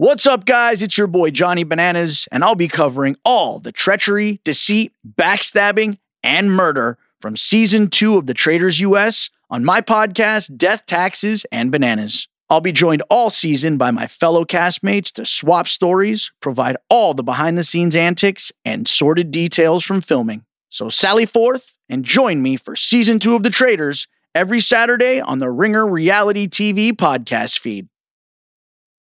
What's up, guys? It's your boy Johnny Bananas, and I'll be covering all the treachery, deceit, backstabbing, and murder from season two of The Traitors US on my podcast, Death, Taxes, and Bananas. I'll be joined all season by my fellow castmates to swap stories, provide all the behind the scenes antics, and sordid details from filming. So sally forth and join me for season two of The Traitors every Saturday on the Ringer Reality TV podcast feed.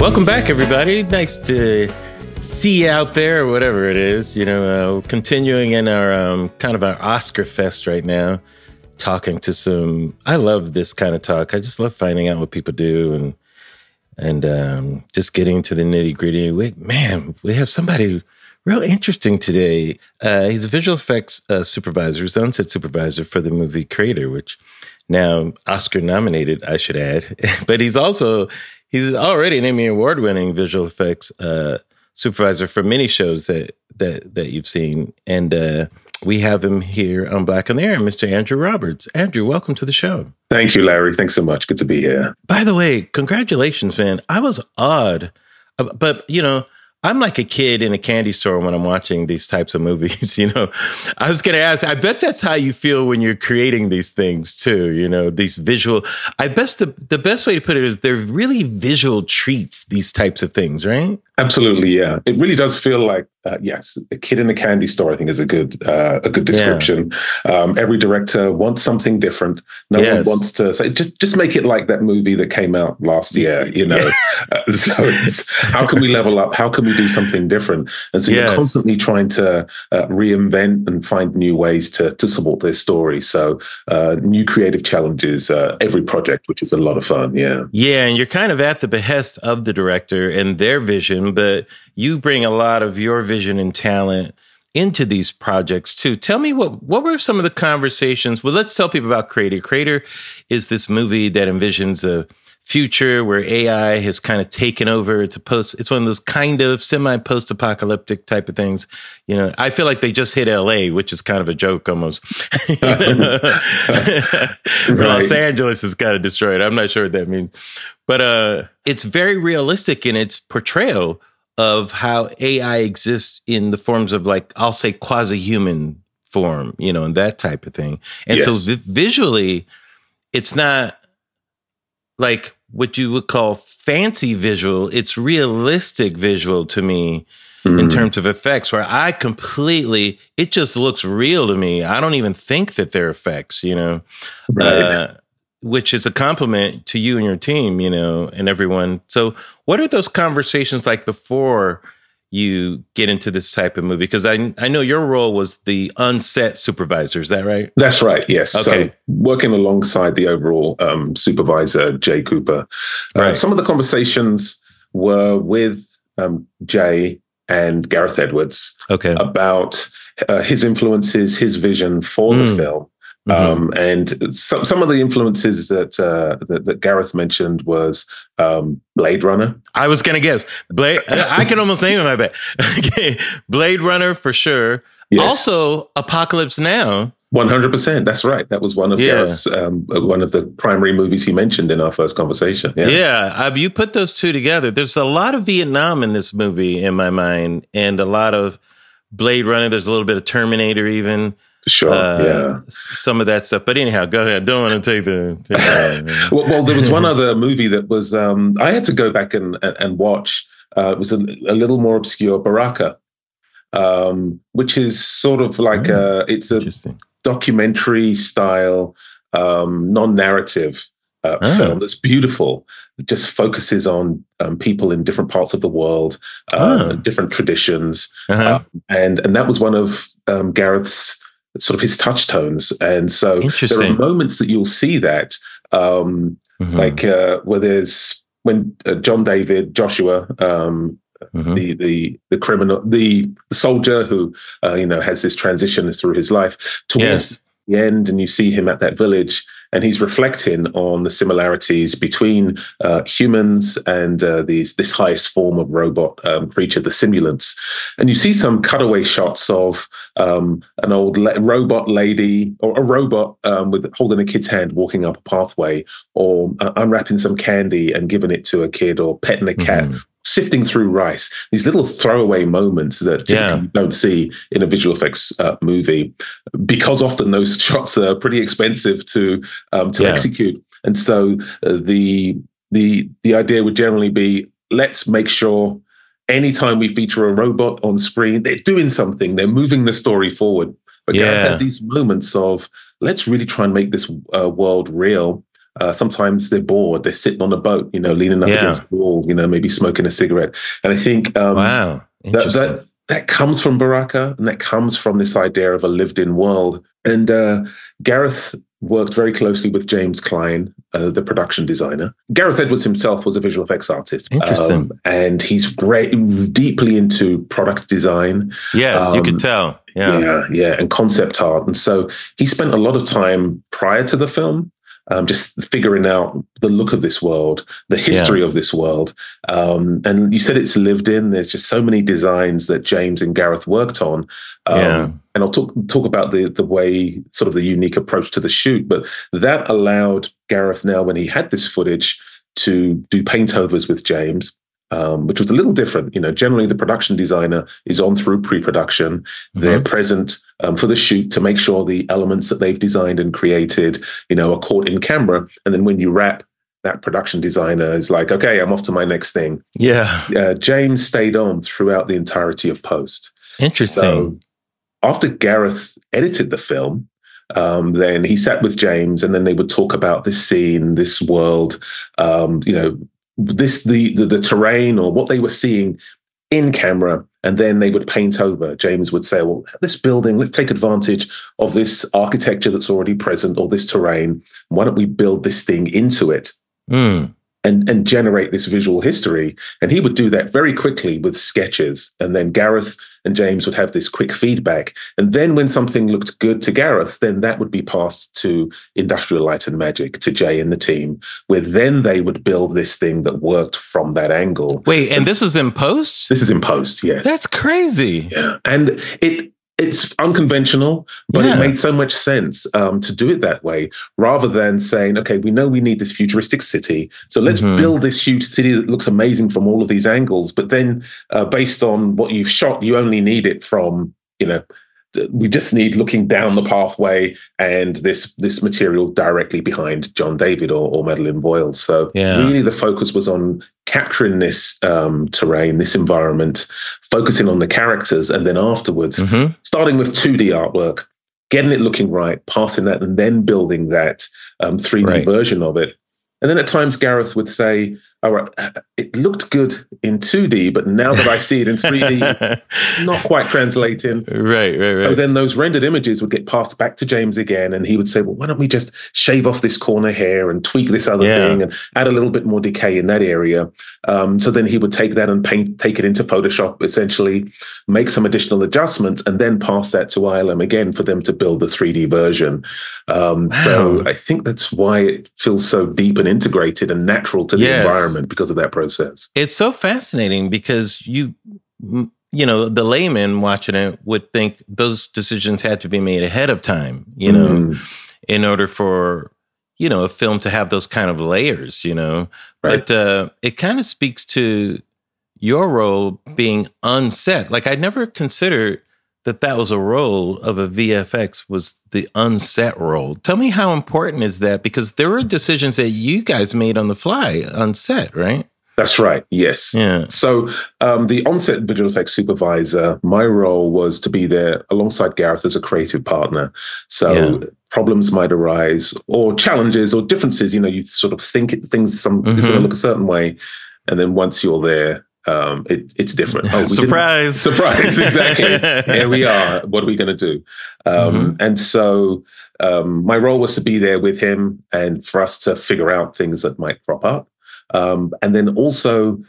Welcome back, everybody. Nice to see you out there, or whatever it is. You know, uh, continuing in our um, kind of our Oscar fest right now, talking to some. I love this kind of talk. I just love finding out what people do and and um, just getting to the nitty gritty. Man, we have somebody real interesting today. Uh, he's a visual effects uh, supervisor, he's on-set supervisor for the movie Creator, which now Oscar nominated, I should add. but he's also he's already an Emmy award winning visual effects uh, supervisor for many shows that that that you've seen, and uh, we have him here on Black on the Air, Mr. Andrew Roberts. Andrew, welcome to the show. Thank you, Larry. Thanks so much. Good to be here. By the way, congratulations, man. I was odd, uh, but you know. I'm like a kid in a candy store when I'm watching these types of movies, you know. I was going to ask, I bet that's how you feel when you're creating these things too, you know, these visual I best the the best way to put it is they're really visual treats these types of things, right? Absolutely, yeah. It really does feel like uh, yes, a kid in a candy store. I think is a good uh, a good description. Yeah. Um, every director wants something different. No yes. one wants to say just just make it like that movie that came out last year. You know, uh, so how can we level up? How can we do something different? And so yes. you're constantly trying to uh, reinvent and find new ways to to support this story. So uh, new creative challenges uh, every project, which is a lot of fun. Yeah, yeah, and you're kind of at the behest of the director and their vision but you bring a lot of your vision and talent into these projects too. Tell me what what were some of the conversations? Well, let's tell people about Creator. Creator is this movie that envisions a future where AI has kind of taken over. It's a post. It's one of those kind of semi post apocalyptic type of things. You know, I feel like they just hit L.A., which is kind of a joke almost. right. Los Angeles is kind of destroyed. I'm not sure what that means, but uh, it's very realistic in its portrayal of how AI exists in the forms of like I'll say quasi human form, you know, and that type of thing. And yes. so vi- visually, it's not like what you would call fancy visual. It's realistic visual to me mm-hmm. in terms of effects, where I completely, it just looks real to me. I don't even think that they're effects, you know, right. uh, which is a compliment to you and your team, you know, and everyone. So, what are those conversations like before? you get into this type of movie? Because I I know your role was the on-set supervisor. Is that right? That's right. Yes. Okay. So working alongside the overall um, supervisor, Jay Cooper. Uh, right. Some of the conversations were with um, Jay and Gareth Edwards. Okay. About uh, his influences, his vision for mm. the film. Mm-hmm. Um, and some some of the influences that uh, that, that, Gareth mentioned was um, Blade Runner. I was gonna guess Blade. I can almost name him. I bet. Blade Runner for sure. Yes. Also, Apocalypse Now. One hundred percent. That's right. That was one of yeah. Gareth's um, one of the primary movies he mentioned in our first conversation. Yeah, yeah. Uh, you put those two together. There's a lot of Vietnam in this movie, in my mind, and a lot of Blade Runner. There's a little bit of Terminator, even. Sure. Uh, yeah. Some of that stuff. But anyhow, go ahead. Don't want to take the. Take the well, well, there was one other movie that was. Um, I had to go back and and watch. Uh, it was a, a little more obscure, Baraka, um, which is sort of like oh, a. It's a documentary style, um, non-narrative uh, oh. film that's beautiful. It just focuses on um, people in different parts of the world, uh, oh. different traditions, uh-huh. uh, and and that was one of um, Gareth's sort of his touchstones. And so there are moments that you'll see that, um, mm-hmm. like uh, where there's when uh, John David Joshua. Um, mm-hmm. The the the criminal the, the soldier who uh, you know has this transition through his life towards yes. The end, and you see him at that village, and he's reflecting on the similarities between uh, humans and uh, these this highest form of robot um, creature, the simulants. And you see some cutaway shots of um, an old le- robot lady or a robot um, with holding a kid's hand walking up a pathway, or uh, unwrapping some candy and giving it to a kid, or petting a cat. Mm-hmm sifting through rice, these little throwaway moments that yeah. you don't see in a visual effects uh, movie, because often those shots are pretty expensive to um, to yeah. execute. And so uh, the the the idea would generally be let's make sure anytime we feature a robot on screen, they're doing something, they're moving the story forward. But yeah. had these moments of let's really try and make this uh, world real uh, sometimes they're bored. They're sitting on a boat, you know, leaning up yeah. against the wall, you know, maybe smoking a cigarette. And I think um, wow, that, that that comes from Baraka, and that comes from this idea of a lived-in world. And uh, Gareth worked very closely with James Clyne, uh, the production designer. Gareth Edwards himself was a visual effects artist. Interesting. Um, and he's great, deeply into product design. Yes, um, you could um, tell. Yeah. yeah, yeah, and concept art. And so he spent a lot of time prior to the film um, just figuring out the look of this world, the history yeah. of this world. Um, and you said it's lived in. There's just so many designs that James and Gareth worked on. Um, yeah. And I'll talk talk about the the way sort of the unique approach to the shoot, but that allowed Gareth now when he had this footage to do paint overs with James um, which was a little different. You know, generally the production designer is on through pre-production. Mm-hmm. They're present um, for the shoot to make sure the elements that they've designed and created, you know, are caught in camera. And then when you wrap, that production designer is like, okay, I'm off to my next thing. Yeah. Uh, James stayed on throughout the entirety of post. Interesting. So after Gareth edited the film, um, then he sat with James, and then they would talk about this scene, this world, um, you know, this the, the, the terrain or what they were seeing in camera and then they would paint over. James would say well this building let's take advantage of this architecture that's already present or this terrain. Why don't we build this thing into it? Mm and and generate this visual history. And he would do that very quickly with sketches. And then Gareth and James would have this quick feedback. And then when something looked good to Gareth, then that would be passed to Industrial Light and Magic, to Jay and the team, where then they would build this thing that worked from that angle. Wait, and, and this is in post? This is in post, yes. That's crazy. Yeah. And it it's unconventional, but yeah. it made so much sense um, to do it that way rather than saying, okay, we know we need this futuristic city. So let's mm-hmm. build this huge city that looks amazing from all of these angles. But then, uh, based on what you've shot, you only need it from, you know, we just need looking down the pathway and this this material directly behind John David or, or Madeleine Boyle. So yeah. really, the focus was on capturing this um, terrain, this environment, focusing on the characters, and then afterwards, mm-hmm. starting with two D artwork, getting it looking right, passing that, and then building that um, 3D right. version of it. And then at times, Gareth would say, all right, it looked good in 2D, but now that I see it in 3D, not quite translating. Right, right, right. So then those rendered images would get passed back to James again, and he would say, Well, why don't we just shave off this corner here and tweak this other yeah. thing and add a little bit more decay in that area? Um, so then he would take that and paint, take it into Photoshop, essentially, make some additional adjustments, and then pass that to ILM again for them to build the 3D version. Um, wow. So I think that's why it feels so deep and integrated and natural to the yes. environment because of that process. It's so fascinating because you, you know, the layman watching it would think those decisions had to be made ahead of time, you know, mm. in order for, you know, a film to have those kind of layers, you know. Right. But uh, it kind of speaks to your role being on-set. Like I never considered that that was a role of a VFX was the on-set role. Tell me how important is that? Because there were decisions that you guys made on the fly on-set, right? That's right. Yes. Yeah. So um, the onset visual effects supervisor, my role was to be there alongside Gareth as a creative partner. So yeah. problems might arise, or challenges, or differences. You know, you sort of think it, things some mm-hmm. going to look a certain way, and then once you're there, um, it, it's different. Oh, surprise! Surprise! Exactly. Here we are. What are we going to do? Um, mm-hmm. And so um, my role was to be there with him and for us to figure out things that might crop up, um, and then also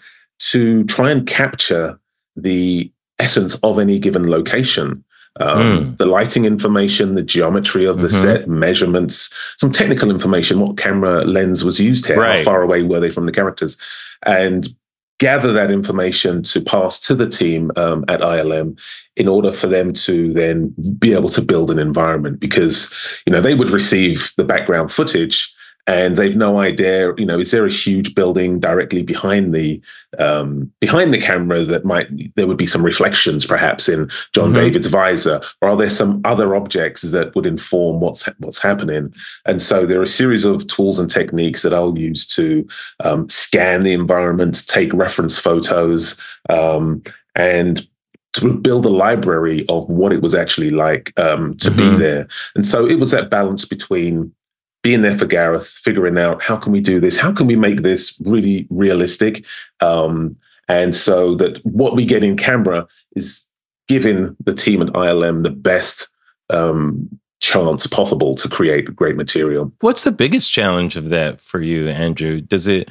to try and capture the essence of any given location. Um, mm. The lighting information, the geometry of the mm-hmm. set, measurements, some technical information, what camera lens was used here, right. how far away were they from the characters, and gather that information to pass to the team um, at ILM in order for them to then be able to build an environment because you know they would receive the background footage and they've no idea you know is there a huge building directly behind the um, behind the camera that might there would be some reflections perhaps in john mm-hmm. david's visor or are there some other objects that would inform what's what's happening and so there are a series of tools and techniques that i'll use to um, scan the environment take reference photos um, and to build a library of what it was actually like um, to mm-hmm. be there. And so it was that balance between being there for Gareth, figuring out how can we do this? How can we make this really realistic? Um, and so that what we get in camera is giving the team at ILM the best um, chance possible to create great material. What's the biggest challenge of that for you, Andrew? Does it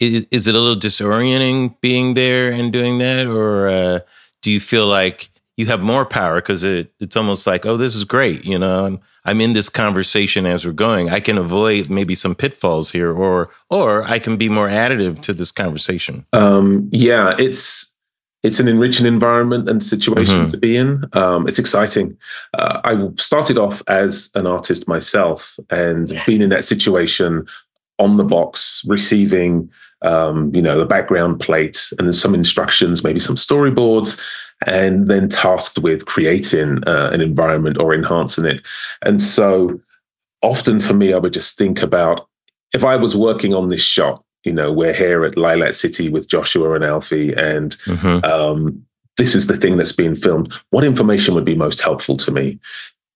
is it a little disorienting being there and doing that, or uh, do you feel like you have more power because it, it's almost like, oh, this is great. You know, I'm, I'm in this conversation as we're going. I can avoid maybe some pitfalls here, or or I can be more additive to this conversation. Um, yeah, it's it's an enriching environment and situation mm-hmm. to be in. Um, it's exciting. Uh, I started off as an artist myself, and yeah. being in that situation on the box, receiving um, you know the background plate and some instructions, maybe some storyboards and then tasked with creating uh, an environment or enhancing it. And so often for me, I would just think about if I was working on this shot, you know, we're here at Lilac City with Joshua and Alfie, and mm-hmm. um, this is the thing that's being filmed. What information would be most helpful to me?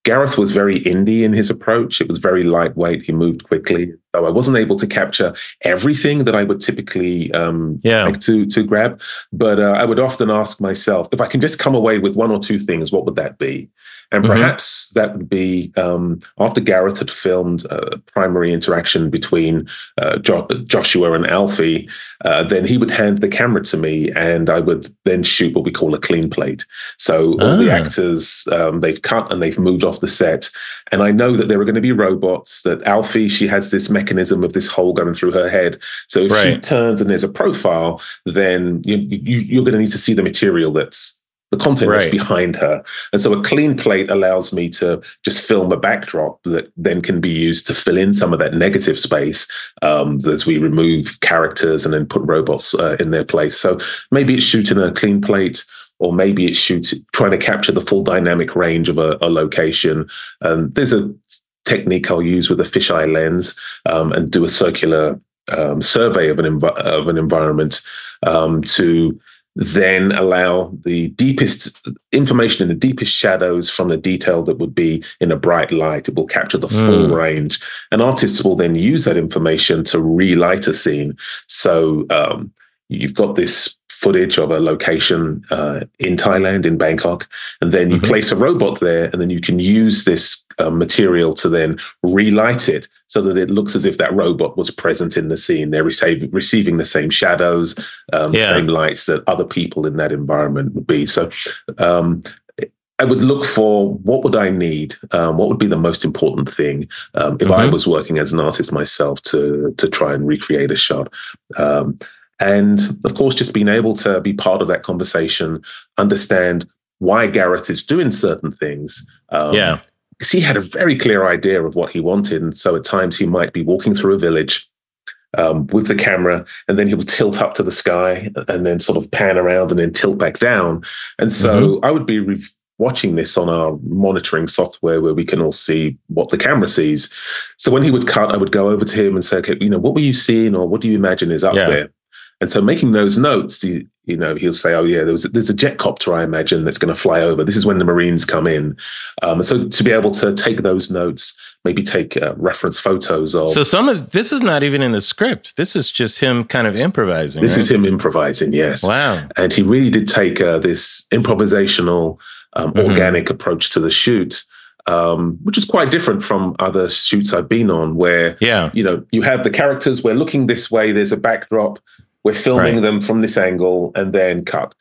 Gareth was very indie in his approach. It was very lightweight. He moved quickly. So I wasn't able to capture everything that I would typically um, yeah. like to to grab. But uh, I would often ask myself, if I can just come away with one or two things, what would that be? And mm-hmm. perhaps that would be um, after Gareth had filmed a primary interaction between uh, jo- Joshua and Alfie, uh, then he would hand the camera to me and I would then shoot what we call a clean plate. So all the ah. actors, um, they've cut and they've moved off the set. And I know that there are going to be robots, that Alfie, she has this mechanism of this hole going through her head. So if right. she turns and there's a profile, then you, you, you're going to need to see the material that's the content right. behind her. And so a clean plate allows me to just film a backdrop that then can be used to fill in some of that negative space um, as we remove characters and then put robots uh, in their place. So maybe it's shooting a clean plate or maybe it's shooting, trying to capture the full dynamic range of a, a location. And there's a technique I'll use with a fisheye lens um, and do a circular um, survey of an, env- of an environment um, to then allow the deepest information in the deepest shadows from the detail that would be in a bright light. It will capture the full mm. range. And artists will then use that information to relight a scene. So um, you've got this footage of a location uh, in Thailand, in Bangkok, and then you mm-hmm. place a robot there, and then you can use this uh, material to then relight it so that it looks as if that robot was present in the scene. They're receiving receiving the same shadows, um, yeah. same lights that other people in that environment would be. So. Um, I would look for what would I need, um, what would be the most important thing um, if mm-hmm. I was working as an artist myself to to try and recreate a shot. Um, and of course, just being able to be part of that conversation, understand why Gareth is doing certain things. Um, yeah. Because he had a very clear idea of what he wanted. And so at times he might be walking through a village um, with the camera, and then he will tilt up to the sky and then sort of pan around and then tilt back down. And so mm-hmm. I would be re- watching this on our monitoring software where we can all see what the camera sees. So when he would cut, I would go over to him and say, okay, you know, what were you seeing or what do you imagine is up yeah. there? And so making those notes, you, you know, he'll say, "Oh yeah, there was, there's a jet copter, I imagine, that's going to fly over. This is when the Marines come in." Um, and so to be able to take those notes, maybe take uh, reference photos of. So some of this is not even in the script. This is just him kind of improvising. This right? is him improvising. Yes. Wow. And he really did take uh, this improvisational, um, mm-hmm. organic approach to the shoot. Um, which is quite different from other shoots I've been on, where yeah. you know you have the characters. We're looking this way. There's a backdrop we're filming right. them from this angle and then cut.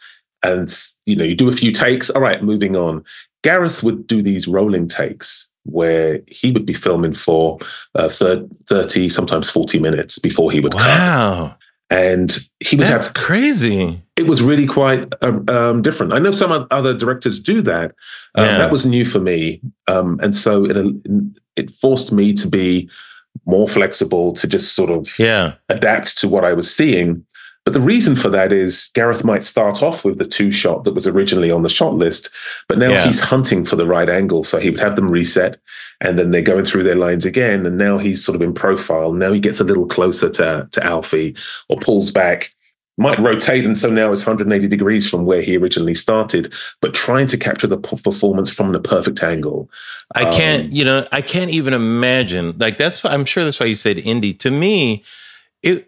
And you know, you do a few takes. All right, moving on. Gareth would do these rolling takes where he would be filming for uh, 30, sometimes 40 minutes before he would wow. cut. Wow. And he would That's have crazy. It was really quite uh, um, different. I know some other directors do that. Um, yeah. That was new for me. Um, and so it, it forced me to be more flexible, to just sort of yeah. adapt to what I was seeing. But the reason for that is Gareth might start off with the two shot that was originally on the shot list, but now yeah. he's hunting for the right angle. So he would have them reset and then they're going through their lines again. And now he's sort of in profile. Now he gets a little closer to, to Alfie or pulls back, might rotate. And so now it's 180 degrees from where he originally started, but trying to capture the performance from the perfect angle. I can't, um, you know, I can't even imagine. Like that's, I'm sure that's why you said indie. To me, it,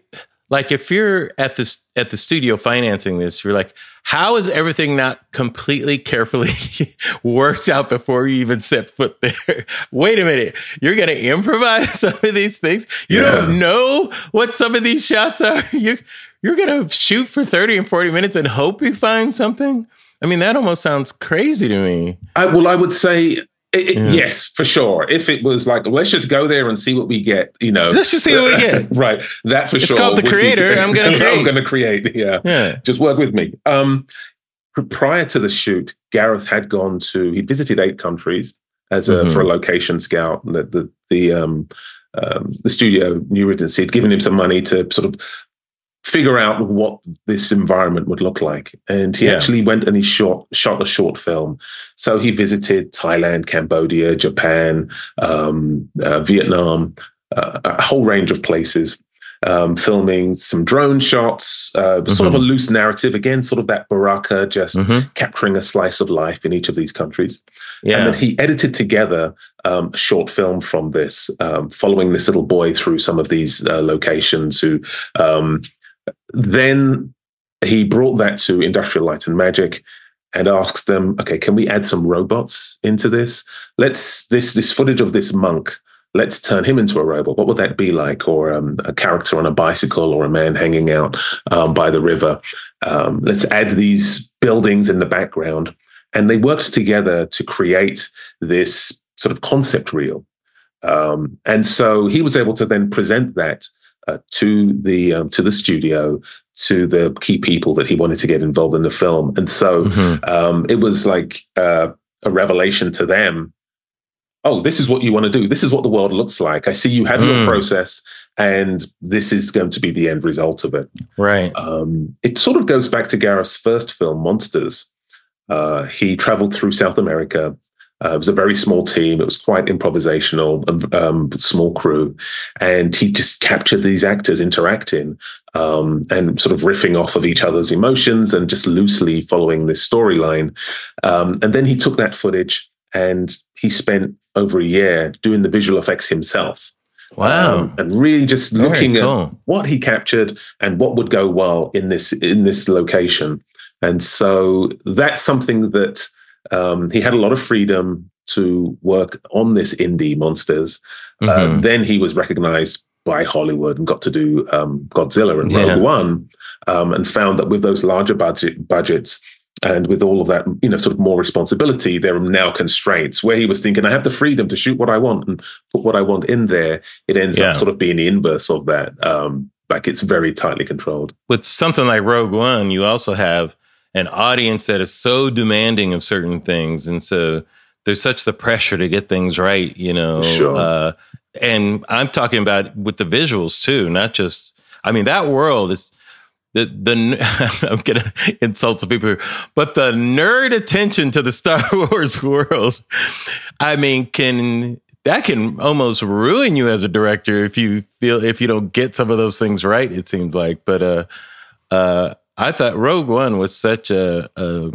like if you're at this at the studio financing this you're like how is everything not completely carefully worked out before you even set foot there? Wait a minute. You're going to improvise some of these things? You yeah. don't know what some of these shots are? You you're going to shoot for 30 and 40 minutes and hope you find something? I mean, that almost sounds crazy to me. I, well, I would say it, yeah. Yes, for sure. If it was like, let's just go there and see what we get, you know. Let's just see what we get. right. That for it's sure. It's called the creator. Be, I'm going to create. I'm going to create. Yeah. Yeah. Just work with me. Um, prior to the shoot, Gareth had gone to, he visited eight countries as a, mm-hmm. for a location scout. The, the, the, um, um, the studio, New Regency, had given him some money to sort of figure out what this environment would look like. And he yeah. actually went and he shot shot a short film. So he visited Thailand, Cambodia, Japan, um, uh, Vietnam, uh, a whole range of places. Um, filming some drone shots, uh, mm-hmm. sort of a mm-hmm. loose narrative again, sort of that Baraka, just mm-hmm. capturing a slice of life in each of these countries. Yeah. And then he edited together um, a short film from this, um, following this little boy through some of these uh, locations who um, then he brought that to Industrial Light and Magic and asked them, okay, can we add some robots into this? Let's this this footage of this monk. Let's turn him into a robot. What would that be like? Or um, a character on a bicycle, or a man hanging out um, by the river. Um, let's add these buildings in the background, and they worked together to create this sort of concept reel. Um, and so he was able to then present that uh, to the um, to the studio to the key people that he wanted to get involved in the film. And so mm-hmm. um, it was like uh, a revelation to them. Oh this is what you want to do. This is what the world looks like. I see you have mm. your process and this is going to be the end result of it. Right. Um, it sort of goes back to gareth's first film monsters. Uh, he traveled through south america Uh, it was a very small team. It was quite improvisational, um, small crew, and he just captured these actors interacting um, and sort of riffing off of each other's emotions and just loosely following this storyline. Um, and then he took that footage and he spent over a year doing the visual effects himself. Wow! Um, and really just looking cool. at what he captured and what would go well in this in this location. And so that's something that um, he had a lot of freedom to work on this indie monsters. Uh, mm-hmm. Uh, then he was recognized by Hollywood and got to do um, Godzilla and Rogue One, um, and found that with those larger budget budgets and with all of that, you know, sort of more responsibility, there are now constraints. Where he was thinking, I have the freedom to shoot what I want and put what I want in there. It ends yeah. up sort of being the inverse of that. Um, like it's very tightly controlled. With something like Rogue One, you also have an audience that is so demanding of certain things. And so there's such the pressure to get things right, you know. Sure. Uh, and I'm talking about with the visuals too, not just, I mean, that world is the, the, I'm to insult some people, but the nerd attention to the Star Wars world, I mean, can, that can almost ruin you as a director if you feel, if you don't get some of those things right, it seems like. But, uh, uh, I thought Rogue One was such a, a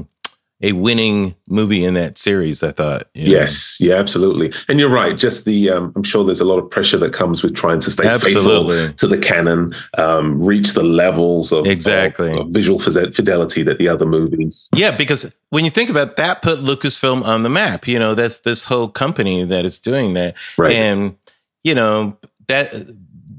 a winning movie in that series. I thought. Yes, know? yeah, absolutely. And you're right. Just the um, I'm sure there's a lot of pressure that comes with trying to stay absolutely. faithful to the canon, um, reach the levels of exactly of, of visual fidelity that the other movies. Yeah, because when you think about that, put Lucasfilm on the map. You know, that's this whole company that is doing that, right? And you know that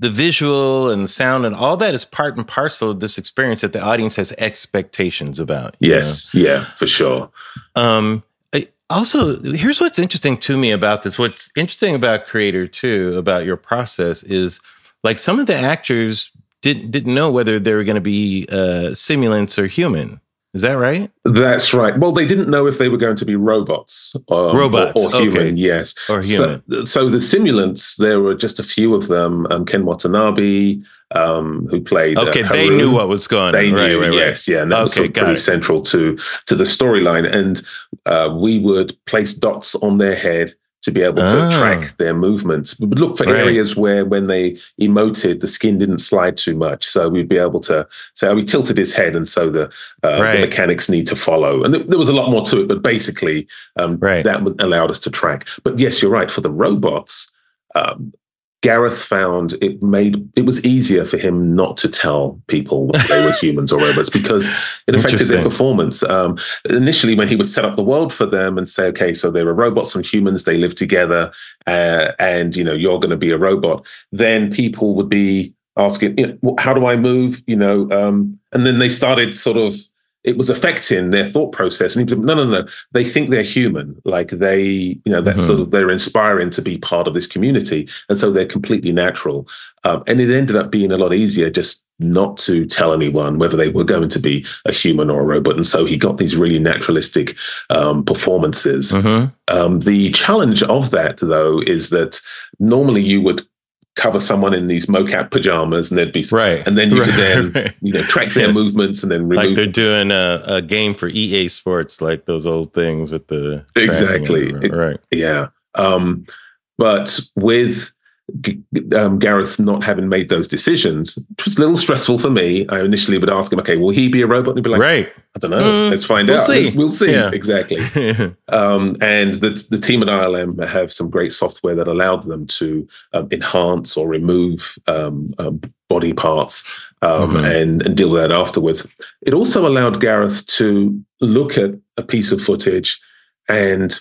the visual and the sound and all that is part and parcel of this experience that the audience has expectations about. Yes, know? yeah, for sure. Um, I, also, here's what's interesting to me about this. What's interesting about Creator too, about your process is like some of the actors didn't didn't know whether they were going to be uh, simulants or human. Is that right? That's right. Well, they didn't know if they were going to be robots, um, robots, or, or human. Okay. Yes, or human. So, so, the simulants, there were just a few of them. Um, Ken Watanabe, um, who played. Uh, okay, uh, they knew what was going. They on. knew, right, right, yes, right. yeah, and that okay, was sort of pretty it. central to to the storyline. And uh, we would place dots on their head to be able to oh. track their movements. We would look for right. areas where when they emoted, the skin didn't slide too much. So we'd be able to say, oh, we tilted his head. And so the, uh, right. the mechanics need to follow. And th- there was a lot more to it, but basically um, right. that allowed us to track. But yes, you're right. For the robots, um, Gareth found it made it was easier for him not to tell people whether they were humans or robots because it affected their performance. Um, initially, when he would set up the world for them and say, "Okay, so there are robots and humans; they live together, uh, and you know you're going to be a robot," then people would be asking, you know, "How do I move?" You know, um, and then they started sort of it was affecting their thought process. And he was, no, no, no. They think they're human. Like they, you know, that's mm-hmm. sort of they're inspiring to be part of this community, and so they're completely natural. Um, and it ended up being a lot easier just not to tell anyone whether they were going to be a human or a robot. And so he got these really naturalistic um, performances. Mm-hmm. Um, the challenge of that, though, is that normally you would cover someone in these mocap pajamas and they'd be right. and then you could then right. you know track their yes. movements and then remove like they're doing a, a, game for ea sports like those old things with the exactly. right. Yeah. Um but with um, Gareth not having made those decisions, it was a little stressful for me. I initially would ask him, okay, will he be a robot? And he'd be like, right. I don't know. Mm, let's find we'll out. See. we'll see. Yeah. Exactly. um, and the, the team at ILM have some great software that allowed them to um, enhance or remove um, um body parts um, mm-hmm. and, and deal with that afterwards. It also allowed Gareth to look at a piece of footage and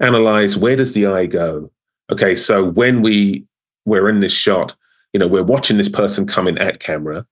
analyze where does the eye go? Okay, so when we we're in this shot, you know, we're watching this person coming at camera.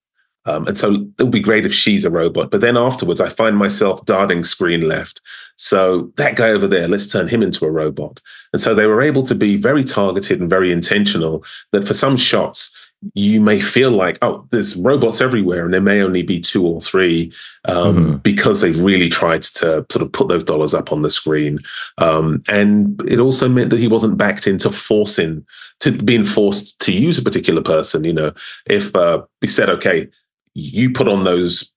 Um, and so it would be great if she's a robot. But then afterwards, I find myself darting screen left. So that guy over there, let's turn him into a robot. And so they were able to be very targeted and very intentional that for some shots, you may feel like, oh, there's robots everywhere, and there may only be two or three um, mm-hmm. because they've really tried to sort of put those dollars up on the screen. Um, and it also meant that he wasn't backed into forcing to being forced to use a particular person. You know, if uh, we said, okay, you put on those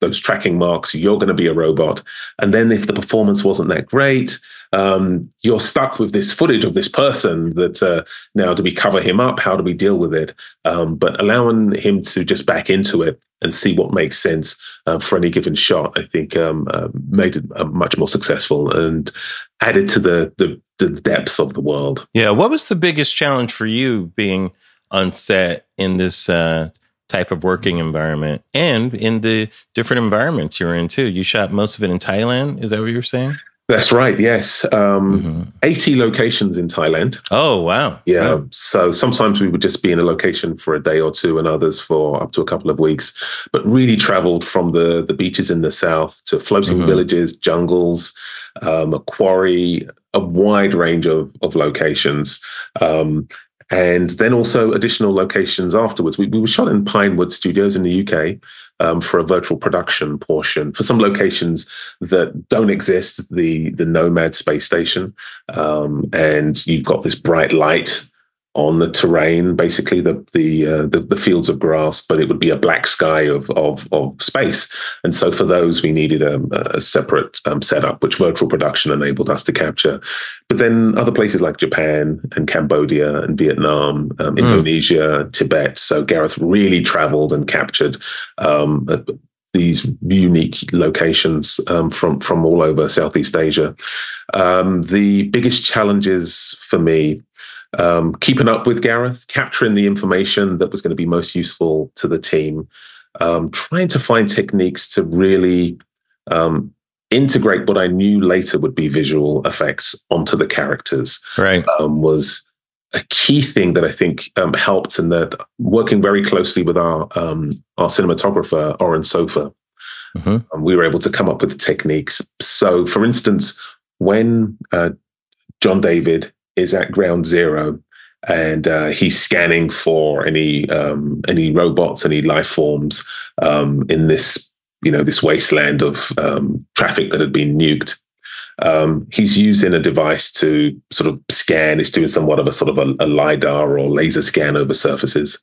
those tracking marks. You're going to be a robot. And then if the performance wasn't that great, um, you're stuck with this footage of this person that uh, now do we cover him up? How do we deal with it? Um, but allowing him to just back into it and see what makes sense uh, for any given shot, I think um, uh, made it uh, much more successful and added to the, the the depths of the world. Yeah, what was the biggest challenge for you being on set in this uh, type of working environment and in the different environments you're in too? You shot most of it in Thailand. Is that what you were saying? That's right. Yes, um, mm-hmm. eighty locations in Thailand. Oh wow! Yeah. Wow. So sometimes we would just be in a location for a day or two, and others for up to a couple of weeks. But really travelled from the the beaches in the south to floating mm-hmm. villages, jungles, um, a quarry, a wide range of of locations. Um, and then also additional locations afterwards. We, we were shot in Pinewood Studios in the UK, um, for a virtual production portion for some locations that don't exist. The the Nomad space station, um, and you've got this bright light on the terrain, basically the the, uh, the, the fields of grass, but it would be a black sky of of, of space. And so for those, we needed a, a separate um, setup, which virtual production enabled us to capture. But then other places like Japan and Cambodia and Vietnam, um, mm. Indonesia, Tibet. So Gareth really traveled and captured. Um, these unique locations um, from from all over Southeast Asia. Um, the biggest challenges for me um, keeping up with Gareth, capturing the information that was going to be most useful to the team, um, trying to find techniques to really um, integrate what I knew later would be visual effects onto the characters. Right. Um, was a key thing that I think um, helped, and that working very closely with our um, our cinematographer Oren Soffer, mm-hmm. we were able to come up with the techniques. So, for instance, when uh, John David is at ground zero and uh, he's scanning for any um, any robots, any life forms um, in this you know this wasteland of um, traffic that had been nuked. Um, he's using a device to sort of scan. It's doing somewhat of a sort of a, a lidar or laser scan over surfaces.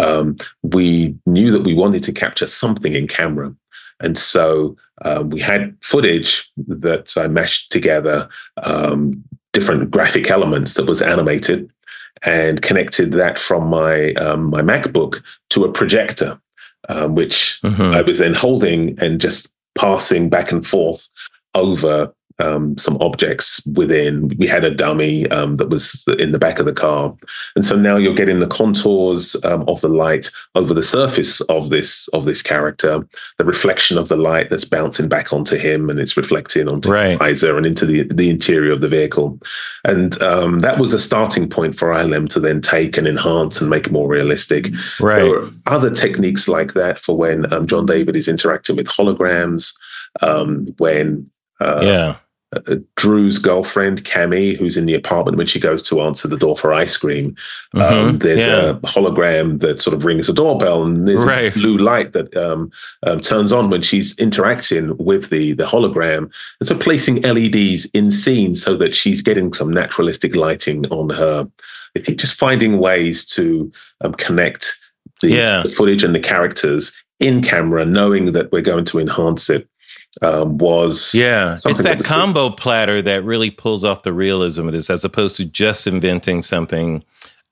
Um, we knew that we wanted to capture something in camera, and so um, we had footage that I meshed together um, different graphic elements that was animated and connected that from my um, my MacBook to a projector, um, which mm-hmm. I was then holding and just passing back and forth over um, some objects within. We had a dummy um, that was in the back of the car, and so now you're getting the contours um, of the light over the surface of this of this character, the reflection of the light that's bouncing back onto him, and it's reflecting onto right. the visor and into the the interior of the vehicle, and um, that was a starting point for ILM to then take and enhance and make it more realistic. Right. other techniques like that for when um, John David is interacting with holograms, um, when uh, yeah uh, Drew's girlfriend, Cami, who's in the apartment when she goes to answer the door for ice cream. Um, mm-hmm. Um, there's yeah. a hologram that sort of rings a doorbell, and there's right. a blue light that um, um, turns on when she's interacting with the the hologram. And so placing LEDs in scene so that she's getting some naturalistic lighting on her. I think just finding ways to um, connect the, yeah. the footage and the characters in camera, knowing that we're going to enhance it um, was yeah it's that, that combo platter that really pulls off the realism of this as opposed to just inventing something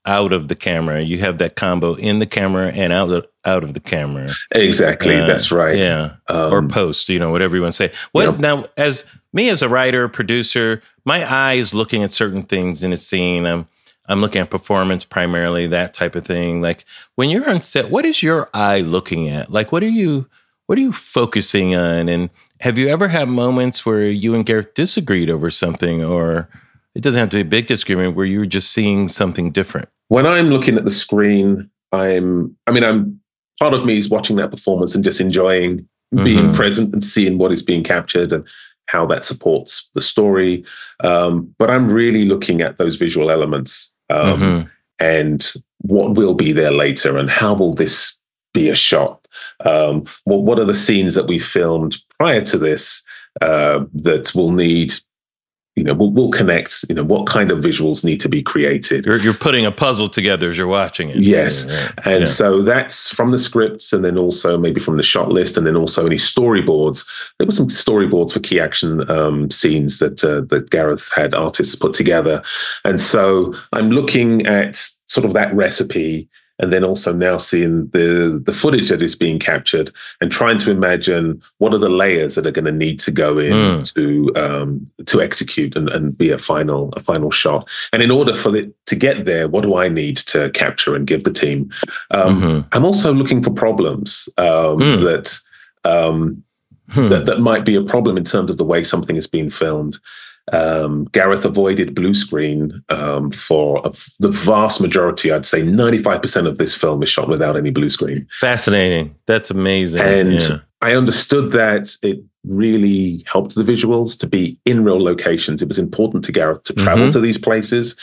out of the camera. You have that combo in the camera and out of, out of the camera. Exactly uh, that's right. yeah um, or post you know whatever you want to say. What now as me as a writer producer my eye is looking at certain things in a scene. I'm i'm looking at performance primarily that type of thing. Like when you're on set what is your eye looking at? Like what are you what are you focusing on? And have you ever had moments where you and Gareth disagreed over something, or it doesn't have to be a big disagreement, where you were just seeing something different? When I'm looking at the screen, I'm, I mean, I'm, part of me is watching that performance and just enjoying mm-hmm. being present and seeing what is being captured and how that supports the story. Um, but I'm really looking at those visual elements um, mm-hmm. and what will be there later and how will this be a shot um, what, what are the scenes that we filmed prior to this uh, that will need you know, we'll, we'll connect, you know, what kind of visuals need to be created. You're, you're putting a puzzle together as you're watching it. Yes. Yeah, yeah. And yeah. so that's from the scripts and then also maybe from the shot list and then also any storyboards. There were some storyboards for key action um, scenes that, uh, that Gareth had artists put together. And so I'm looking at sort of that recipe and then also now seeing the the footage that is being captured and trying to imagine what are the layers that are going to need to go in mm. to um, to execute and, and be a final a final shot. And in order for it to get there, what do I need to capture and give the team? Um, mm-hmm. I'm also looking for problems um, mm. that. Um, hmm. that, that might be a problem in terms of the way something is being filmed. Um, Gareth avoided blue screen um, for a, the vast majority. I'd say 95% of this film is shot without any blue screen. Fascinating. That's amazing. And yeah. I understood that it really helped the visuals to be in real locations. It was important to Gareth to travel mm-hmm. to these places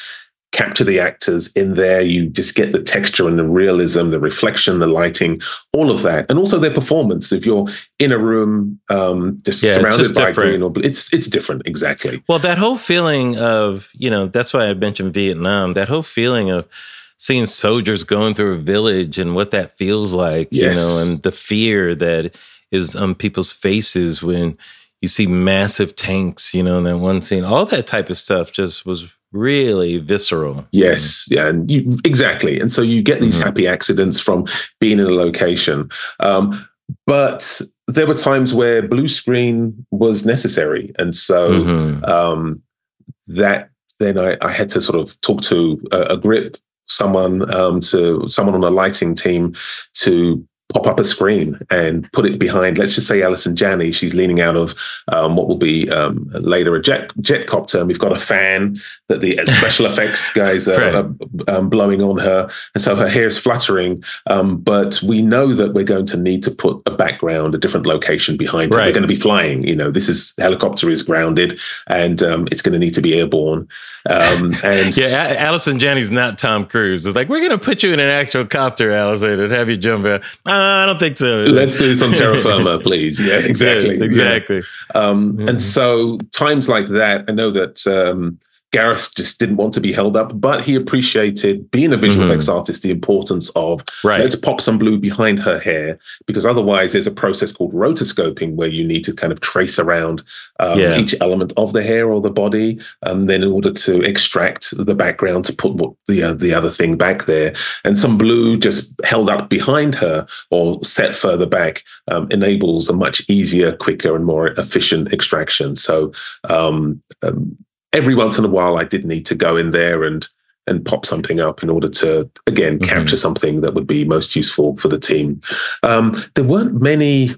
capture the actors in there. You just get the texture and the realism, the reflection, the lighting, all of that, and also their performance. If you're in a room um, just yeah, surrounded just by different. green, or it's it's different exactly. Well, that whole feeling of you know that's why I mentioned Vietnam. That whole feeling of seeing soldiers going through a village and what that feels like, yes. you know, and the fear that is on people's faces when you see massive tanks, you know, in that one scene, all that type of stuff just was really visceral. Yes, yeah, and you, exactly. And so you get these mm-hmm. happy accidents from being in a location. Um, but there were times where blue screen was necessary, and so mm-hmm. um, that then I, I, had to sort of talk to a, a grip someone um, to someone on a lighting team to pop up a screen and put it behind, let's just say Allison Janney. She's leaning out of um, what will be um, later a jet jet copter. And we've got a fan that the special effects guys are, um, blowing on her, and so her hair is fluttering. Um, but we know that we're going to need to put a background, a different location behind right. We're going to be flying. You know, this is helicopter is grounded, and um, it's going to need to be airborne. Um, and yeah, Allison Janney's not Tom Cruise. It's like we're going to put you in an actual copter, Allison, and have you jump out. I don't think so. Let's do this on terra firma, please. Yeah, exactly. Yes, exactly. Yeah. Um, mm-hmm. And so times like that, I know that um, Gareth just didn't want to be held up, but he appreciated being a visual mm-hmm. effects artist, the importance of right. let's pop some blue behind her hair, because otherwise there's a process called rotoscoping where you need to kind of trace around um, yeah. each element of the hair or the body, um, then in order to extract the background to put what the uh, the other thing back there, and some blue just held up behind her or set further back um, enables a much easier, quicker, and more efficient extraction. So um, um every once in a while I did need to go in there and and pop something up in order to again mm-hmm. capture something that would be most useful for the team. Um, there weren't many.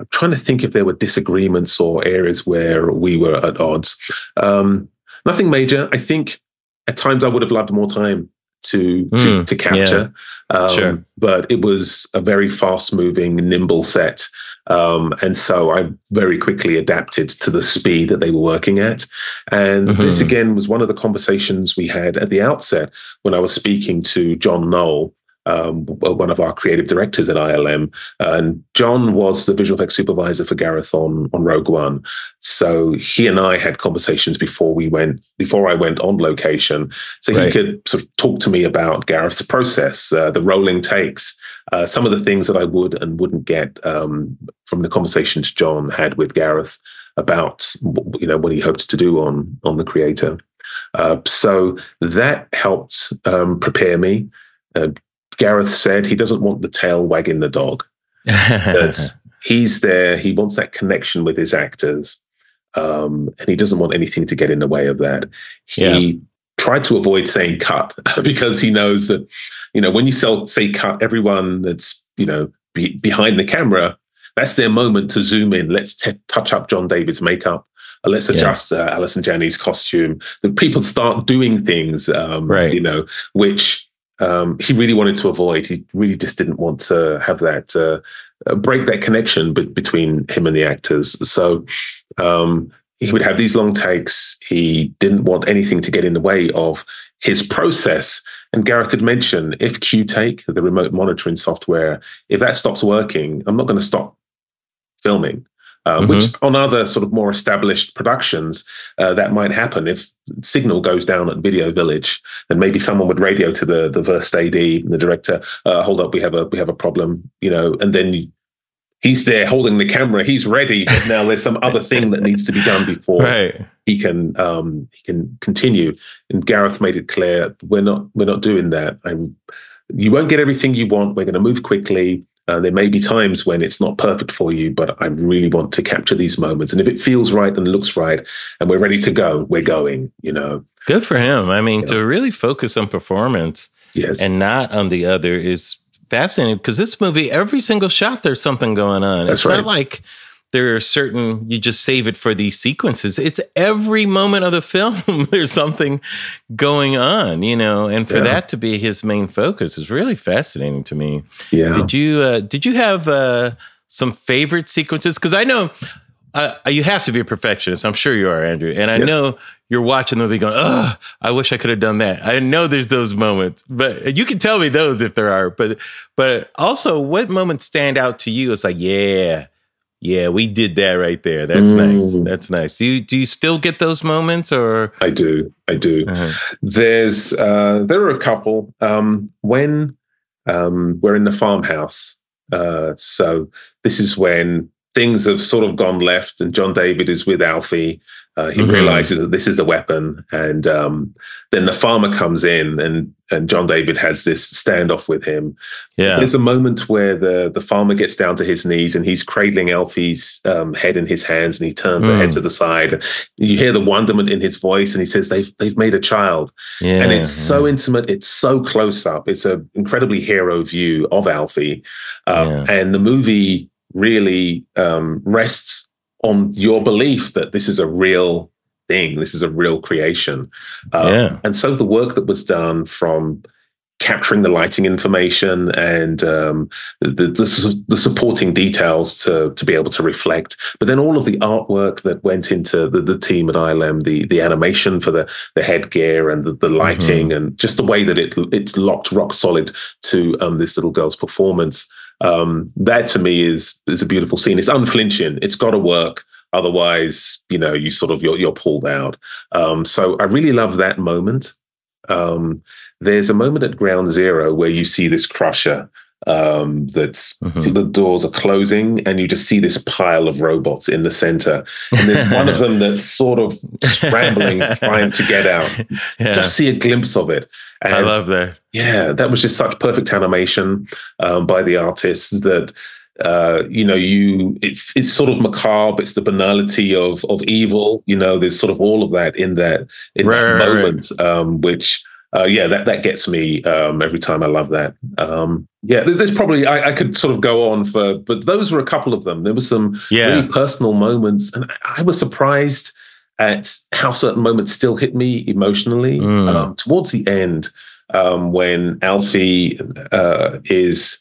I'm trying to think if there were disagreements or areas where we were at odds. Um, nothing major. I think at times I would have loved more time to mm, to, to, capture, yeah. um, sure. but it was a very fast moving, nimble set. Um, and so I very quickly adapted to the speed that they were working at. And mm-hmm. this again was one of the conversations we had at the outset when I was speaking to John Knoll, um, one of our creative directors at ILM. And John was the visual effects supervisor for Gareth on, on Rogue One. So he and I had conversations before we went, before I went on location. So right. he could sort of talk to me about Gareth's process, uh, the rolling takes, uh, some of the things that I would and wouldn't get um, from the conversations John had with Gareth about you know what he hoped to do on on the creator. Uh, so that helped um, prepare me. Uh, Gareth said he doesn't want the tail wagging the dog. that he's there. He wants that connection with his actors, um, and he doesn't want anything to get in the way of that. He yeah. tried to avoid saying cut because he knows that you know when you sell say cut, everyone that's you know be, behind the camera, that's their moment to zoom in. Let's t- touch up John David's makeup. Uh, let's adjust yeah. uh, Allison Janney's costume. The people start doing things, um, right. you know, which um, he really wanted to avoid. He really just didn't want to have that uh, uh break that connection be- between him and the actors. So um, he would have these long takes. He didn't want anything to get in the way of his process. And Gareth had mentioned if QTake, the remote monitoring software, if that stops working, I'm not going to stop filming. uh, mm-hmm. which on other sort of more established productions uh, that might happen if signal goes down at Video Village, then maybe someone would radio to the the first AD, the director, uh, hold up, we have a we have a problem, you know, and then he's there holding the camera, he's ready, but now there's some other thing that needs to be done before right. he can um, he can continue. And Gareth made it clear we're not we're not doing that. I'm you won't get everything you want. We're going to move quickly. Uh, there may be times when it's not perfect for you, but I really want to capture these moments. And if it feels right and looks right, and we're ready to go, we're going. You know, good for him. I mean, to really focus on performance, yes, and not on the other is fascinating because this movie, every single shot, there's something going on. That's it's right. not like there are certain you just save it for these sequences it's every moment of the film there's something going on you know and for yeah. that to be his main focus is really fascinating to me yeah did you uh, did you have uh, some favorite sequences because i know uh, you have to be a perfectionist i'm sure you are andrew and i yes. know you're watching the movie going oh i wish i could have done that i know there's those moments but you can tell me those if there are but but also what moments stand out to you it's like yeah yeah, we did that right there. That's mm. nice. That's nice. Do you do you still get those moments or I do. I do. Uh-huh. There's uh there are a couple. Um when um we're in the farmhouse. Uh so this is when things have sort of gone left and John David is with Alfie uh, he mm-hmm. realizes that this is the weapon, and um, then the farmer comes in, and and John David has this standoff with him. Yeah, there's a moment where the the farmer gets down to his knees and he's cradling Alfie's um, head in his hands, and he turns mm. the head mm. to the side. You hear the wonderment in his voice, and he says, "They've they've made a child," yeah, and it's so intimate, it's so close up, it's an incredibly hero view of Alfie, um, yeah. and the movie really um, rests on your belief that this is a real thing, this is a real creation. Um, yeah. And so the work that was done from capturing the lighting information and um, the, the, the, supporting details to, to be able to reflect. But then all of the artwork that went into the, the team at ILM, the, the animation for the, the headgear and the, the lighting mm-hmm. and just the way that it it's locked rock solid to um, this little girl's performance um, that to me is is a beautiful scene. It's unflinching. It's got to work. Otherwise, you know, you sort of you're, you're pulled out. Um, so I really love that moment. Um, there's a moment at Ground Zero where you see this crusher um, that's mm-hmm. the doors are closing and you just see this pile of robots in the center and there's one of them that's sort of scrambling trying to get out yeah. just see a glimpse of it and, i love that yeah that was just such perfect animation um, by the artists that uh, you know, you it, it's sort of macabre. It's the banality of of evil. You know, there's sort of all of that in that in right, that moment, right. Um, which uh, yeah, that that gets me um, every time. I love that. Um, yeah, there's probably I, I, could sort of go on for, but those were a couple of them. There were some yeah. really personal moments, and I, I was surprised at how certain moments still hit me emotionally. Mm. Um, towards the end, um, when Alfie uh, is.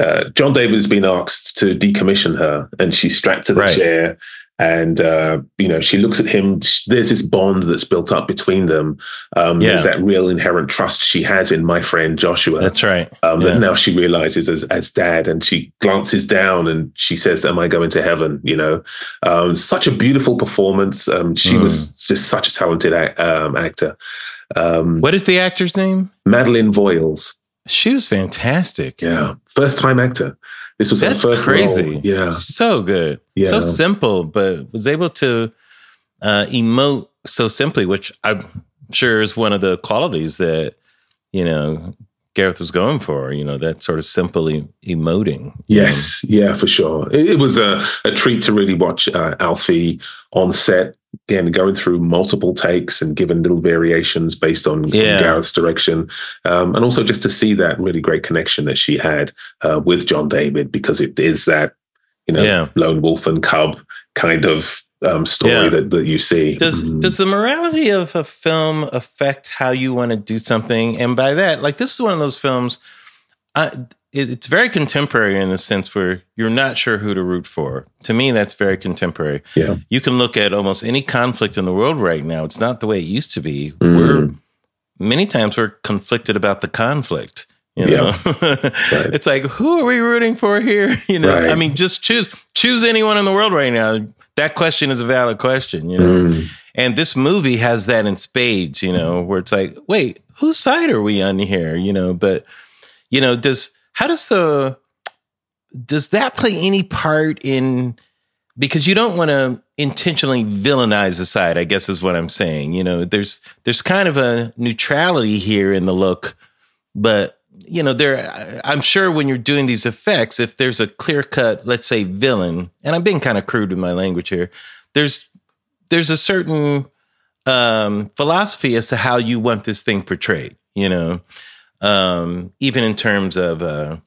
Uh, John David has been asked to decommission her, and she's strapped to the right. chair, and uh, you know she looks at him there's this bond that's built up between them. Um, yeah. there's that real inherent trust she has in my friend joshua. That's right. Um, yeah. that now she realizes as, as dad and she glances down and she says am i going to heaven? You know? Um, such a beautiful performance. Um, she mm. was just such a talented um, actor. Um, what is the actor's name? Madeleine Voyles she was fantastic. Yeah. First time actor this was That's her first crazy. Role. Yeah. So good. Yeah. So simple, but was able to uh, emote so simply, which I'm sure is one of the qualities that, you know, Gareth was going for, you know, that sort of simply emoting. Yes, know? yeah, for sure. It, it, was a, a treat to really watch uh, Alfie on set again going through multiple takes and given little variations based on, yeah. Gareth's direction, um, and also just to see that really great connection that she had uh, with John David because it is that you know yeah. lone wolf and cub kind of um, story yeah. that, that you see. Does mm. does the morality of a film affect how you want to do something? And by that, like this is one of those films. I, it's very contemporary in the sense where you're not sure who to root for. To me, that's very contemporary. Yeah. You can look at almost any conflict in the world right now. It's not the way it used to be. Mm. We're many times we're conflicted about the conflict. You know, yeah. right. it's like who are we rooting for here? You know, right. I mean, just choose choose anyone in the world right now. That question is a valid question. You know, mm. and this movie has that in spades. You know, where it's like, wait, whose side are we on here? You know, but you know, does how does the does that play any part in because you don't want to intentionally villainize a side i guess is what i'm saying you know there's there's kind of a neutrality here in the look but you know there i'm sure when you're doing these effects if there's a clear cut let's say villain and i'm being kind of crude with my language here there's there's a certain um, philosophy as to how you want this thing portrayed you know um, even in terms of uh,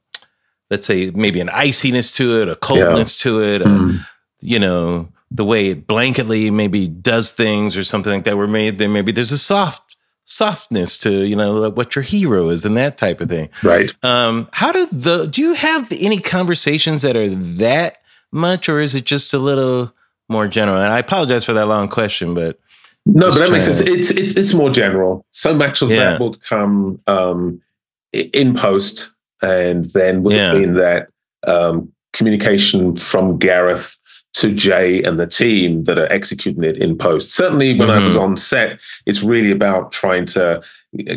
let's say maybe an iciness to it a coldness yeah. to it mm you know, the way it blanketly maybe does things or something like that, where maybe then maybe there's a soft softness to you know what your hero is and that type of thing. Right. Um, how do the do you have any conversations that are that much, or is it just a little more general? And I apologize for that long question, but no, but that makes sense. It's it's it's more general. So much of yeah. that will come um, in post, and then within yeah. that um, communication from Gareth to Jay and the team that are executing it in post. Certainly, when mm-hmm. I was mm-hmm. on set, it's really about trying to uh,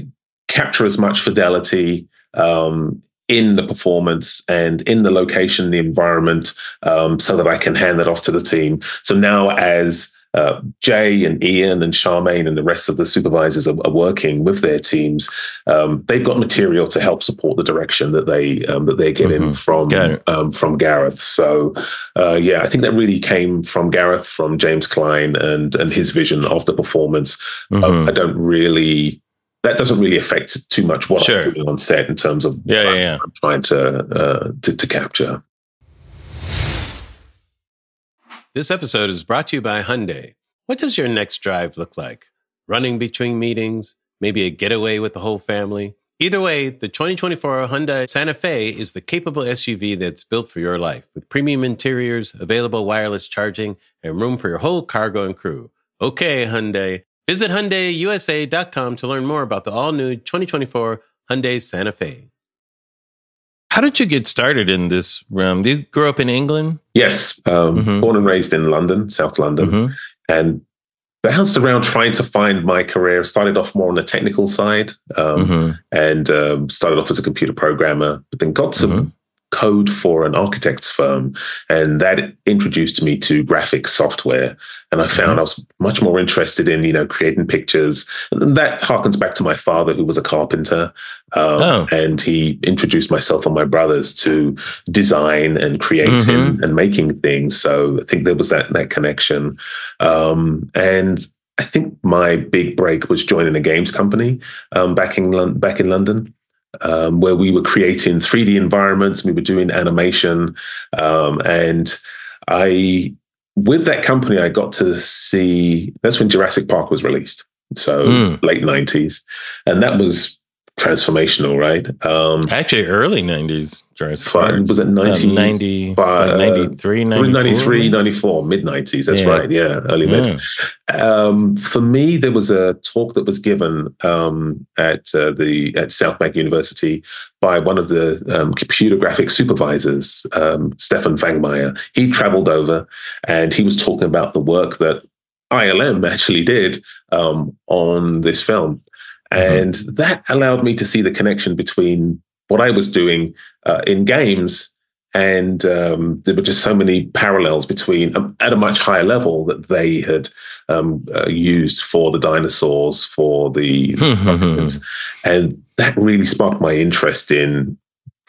capture as much fidelity um, in the performance and in the location, the environment, um, so that I can hand that off to the team. So now, as uh, Jay and Ian and Charmaine and the rest of the supervisors are, are working with their teams. Um, they've got material to help support the direction that they um, that they're getting mm-hmm. from um, from Gareth. So uh, yeah, I think that really came from Gareth, from James Clyne, and and his vision of the performance. Mm-hmm. I don't really that doesn't really affect too much what sure. I'm doing on set in terms of yeah, yeah, yeah. I'm trying to, uh, to to capture. This episode is brought to you by Hyundai. What does your next drive look like? Running between meetings, maybe a getaway with the whole family? Either way, the 2024 Hyundai Santa Fe is the capable SUV that's built for your life with premium interiors, available wireless charging, and room for your whole cargo and crew. Okay, Hyundai. Visit HyundaiUSA.com to learn more about the all-new 2024 Hyundai Santa Fe. How did you get started in this realm? You grow up in England? Yes, um, mm-hmm. born and raised in London, South London, mm-hmm. and bounced around trying to find my career. Started off more on the technical side, um, mm-hmm. and um, started off as a computer programmer, but then got some mm-hmm code for an architect's firm. And that introduced me to graphic software. And I found mm-hmm. I was much more interested in, you know, creating pictures. And that harkens back to my father, who was a carpenter. Um, oh. And he introduced myself and my brothers to design and creating mm-hmm. and making things. So I think there was that, that connection. Um, and I think my big break was joining a games company um, back in back in London um, where we were creating 3D environments, we were doing animation, um, and I, with that company, I got to see. That's when Jurassic Park was released, so mm. late '90s, and that was transformational, right? Um, Actually, early 90s. Was it 90, uh, 90 uh, 93, 93, 94, mid 90s. That's yeah. right. Yeah, early mid. Um, for me, there was a talk that was given um, at uh, the at Southbank University by one of the um, computer graphics supervisors, um, Stefen Fangmeier. He traveled over and he was talking about the work that ILM actually did um, on this film. Mm-hmm. And that allowed me to see the connection between what I was doing uh, in games. And um, there were just so many parallels between, um, at a much higher level, that they had um, uh, used for the dinosaurs, for the. and that really sparked my interest in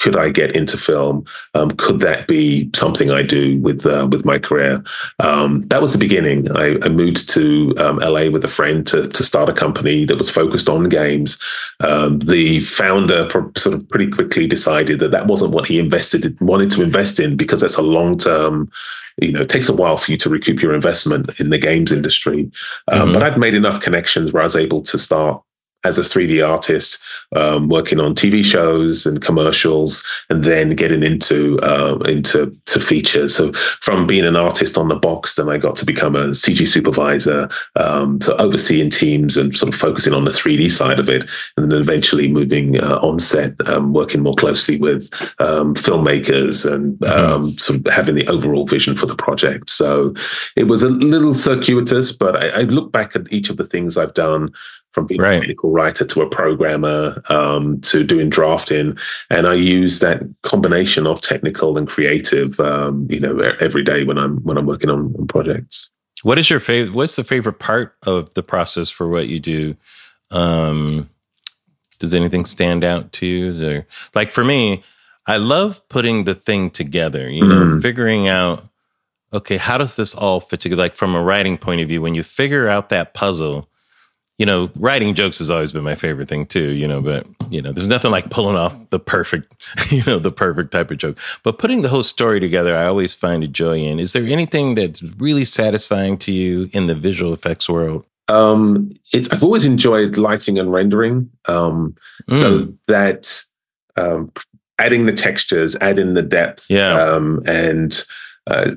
could I get into film? Um, could that be something I do with uh, with my career? Um, that was the beginning. I, I moved to um, LA with a friend to to start a company that was focused on games. Um, the founder sort of pretty quickly decided that that wasn't what he invested in, wanted to invest in because that's a long term. You know, it takes a while for you to recoup your investment in the games industry. Um, mm-hmm. But I'd made enough connections where I was able to start as a 3D artist, um, working on TV shows and commercials, and then getting into uh, into to features. So from being an artist on the box, then I got to become a CG supervisor, um, to overseeing teams and sort of focusing on the 3D side of it, and then eventually moving uh, on set, um, working more closely with um, filmmakers and mm-hmm. sort of having the overall vision for the project. So it was a little circuitous, but I, I look back at each of the things I've done from being right. a technical writer to a programmer um, to doing drafting, and I use that combination of technical and creative, um, you know, every day when I'm when I'm working on, on projects. What is your favorite? What's the favorite part of the process for what you do? Um, does anything stand out to you? Or, like for me, I love putting the thing together. You know, mm. figuring out okay, how does this all fit together? Like from a writing point of view, when you figure out that puzzle you know, writing jokes has always been my favorite thing too, you know, but you know, there's nothing like pulling off the perfect, you know, the perfect type of joke. But putting the whole story together, I always find a joy in. Is there anything that's really satisfying to you in the visual effects world? Um, it's I've always enjoyed lighting and rendering. Um, mm. so that um adding the textures, adding the depth, yeah. um, and uh,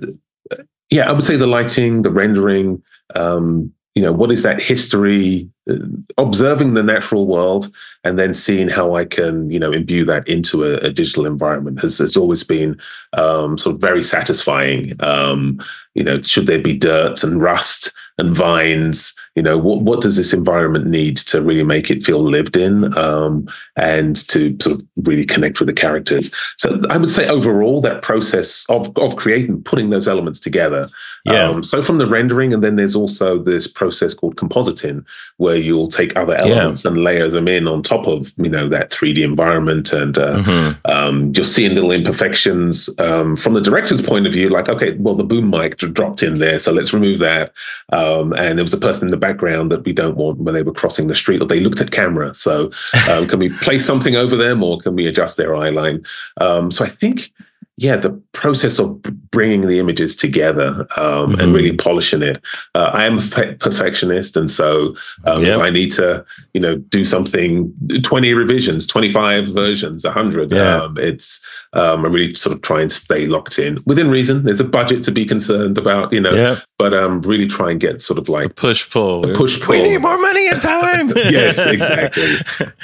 yeah, I would say the lighting, the rendering, um, you know what is that history uh, observing the natural world and then seeing how i can you know imbue that into a, a digital environment has, has always been um, sort of very satisfying. Um, you know should there be dirt and rust and vines you know what, what does this environment need to really make it feel lived in um, and to sort of really connect with the characters? So i would say overall that process of, of creating putting those elements together yeah. Um, so from the rendering and then there's also this process called compositing where you'll take other elements yeah. and layer them in on top of you know that 3d environment and uh, mm-hmm. um, you're seeing little imperfections um, from the director's point of view like okay well the boom mic dropped in there so let's remove that um, and there was a person in the background that we don't want when they were crossing the street or they looked at camera so um, can we place something over them or can we adjust their eye line um, so i think yeah, the process of bringing the images together um, mm-hmm. and really polishing it. Uh, I am a perfectionist, and so um, yep. if I need to, you know, do something, twenty revisions, twenty-five versions, hundred, yeah. um, it's um, I really sort of try and stay locked in within reason. There's a budget to be concerned about, you know, yep. but um, really try and get sort of like push pull, push pull. We need more money and time. yes, exactly.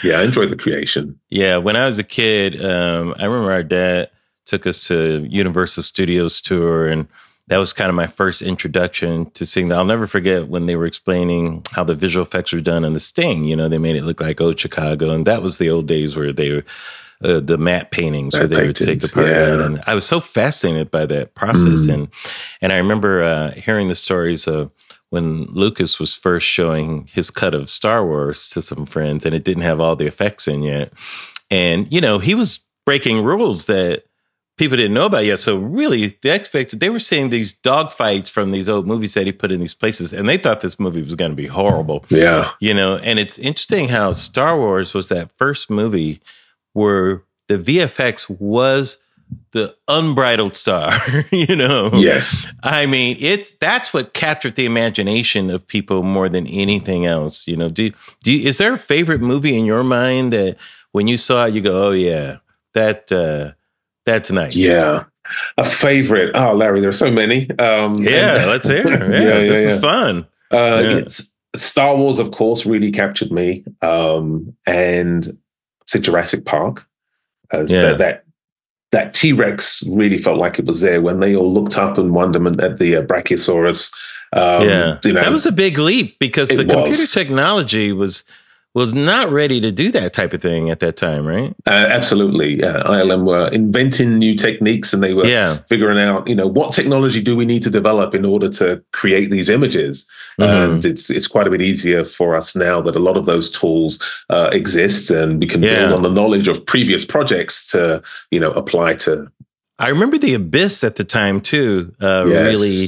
Yeah, I enjoy the creation. Yeah, when I was a kid, um, I remember our dad took us to Universal Studios tour and that was kind of my first introduction to seeing that. I'll never forget when they were explaining how the visual effects were done in the Sting. You know, they made it look like old Chicago, and that was the old days where they were uh, the matte paintings matte where they paintings, would take the part yeah. out. And I was so fascinated by that process, mm. and and I remember uh, hearing the stories of when Lucas was first showing his cut of Star Wars to some friends, and it didn't have all the effects in yet, and you know he was breaking rules that people didn't know about yet. So really, the expected they were seeing these dog fights from these old movies that he put in these places, and they thought this movie was going to be horrible. Yeah, you know. And it's interesting how Star Wars was that first movie where the VFX was the unbridled star you know yes i mean it that's what captured the imagination of people more than anything else you know do, do you, is there a favorite movie in your mind that when you saw it you go oh yeah that uh that's nice. Yeah. A favorite. Oh, Larry, there's so many. Um, yeah, and, let's hear. Yeah, yeah, yeah this yeah. is fun. Uh, It's Star Wars, of course, really captured me. Um, and say Jurassic Park. As yeah. that, that that T Rex really felt like it was there when they all looked up in wonderment at the uh, Brachiosaurus. Um, yeah, you know, that was a big leap because the computer technology was was not ready to do that type of thing at that time, right? Uh, absolutely. Yeah. ILM were inventing new techniques and they were yeah. figuring out, you know, what technology do we need to develop in order to create these images? Mm-hmm. And it's it's quite a bit easier for us now that a lot of those tools uh, exist and we can yeah. build on the knowledge of previous projects to, you know, apply to. I remember the Abyss at the time too, uh, yes. really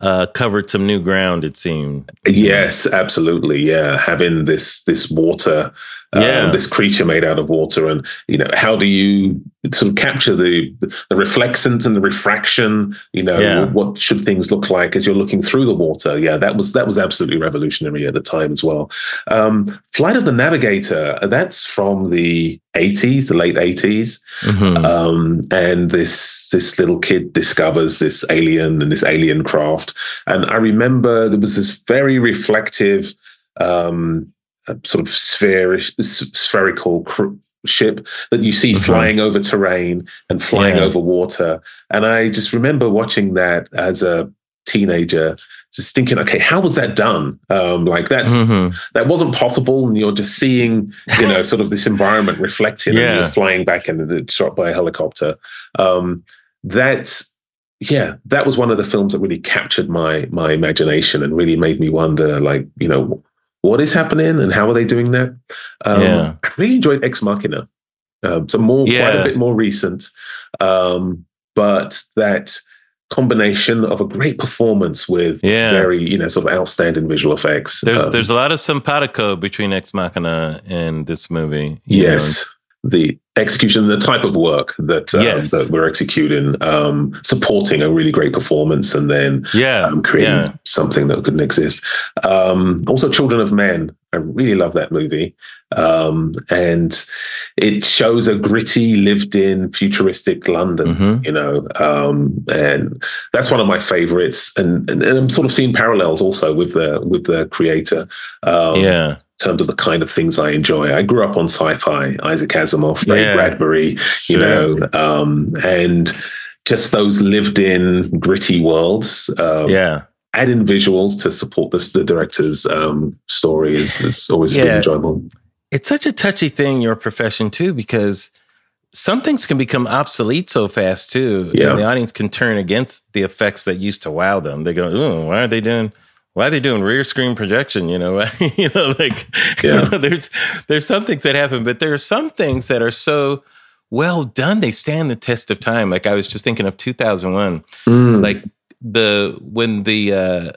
uh, covered some new ground. It seemed. Yes, absolutely. Yeah, having this this water uh, yeah. this creature made out of water, and you know how do you sort of capture the the reflections and the refraction? You know, yeah. what should things look like as you're looking through the water? Yeah, that was that was absolutely revolutionary at the time as well. Um, Flight of the Navigator, that's from the 80s, the late 80s, mm-hmm. um, and this this little kid discovers this alien and this alien craft, and I remember there was this very reflective um, sort of spherish, spherical cr- ship that you see flying over terrain and flying yeah. over water. And I just remember watching that as a teenager, just thinking, okay, how was that done? Um, like that's mm-hmm. that wasn't possible, and you're just seeing, you know, sort of this environment reflected, yeah. and you're flying back and it's shot by a helicopter. Um, that's yeah, that was one of the films that really captured my my imagination and really made me wonder, like, you know, what is happening and how are they doing that? Um, yeah. I really enjoyed Ex Machina. Um, so more, yeah. quite a bit more recent, um, but that combination of a great performance with yeah. very, you know, sort of outstanding visual effects. There's um, there's a lot of simpatico between Ex Machina and this movie. Yes. Know? The execution, the type of work that um, yes. that we're executing, um, supporting a really great performance, and then yeah, um, creating yeah. something that couldn't exist. Um, also, Children of Men. I really love that movie, um, and it shows a gritty, lived-in, futuristic London. Mm-hmm. You know, um, and that's one of my favorites. And, and, and, I'm sort of seeing parallels also with the with the creator. yeah terms of the kind of things I enjoy. I grew up on sci-fi, Isaac Asimov, Ray yeah, Bradbury, sure. you know, um, and just those lived-in gritty worlds. Um, yeah. Adding visuals to support this, the director's um, story is, is always yeah. enjoyable. It's such a touchy thing, your profession too, because some things can become obsolete so fast too. Yeah. And the audience can turn against the effects that used to wow them. They go, "Oh, why are they doing?" Why are they doing rear screen projection? You know, you know, like yeah. you know, there's there's some things that happen, but there are some things that are so well done. They stand the test of time. Like I was just thinking of 2001, mm. like the when the uh,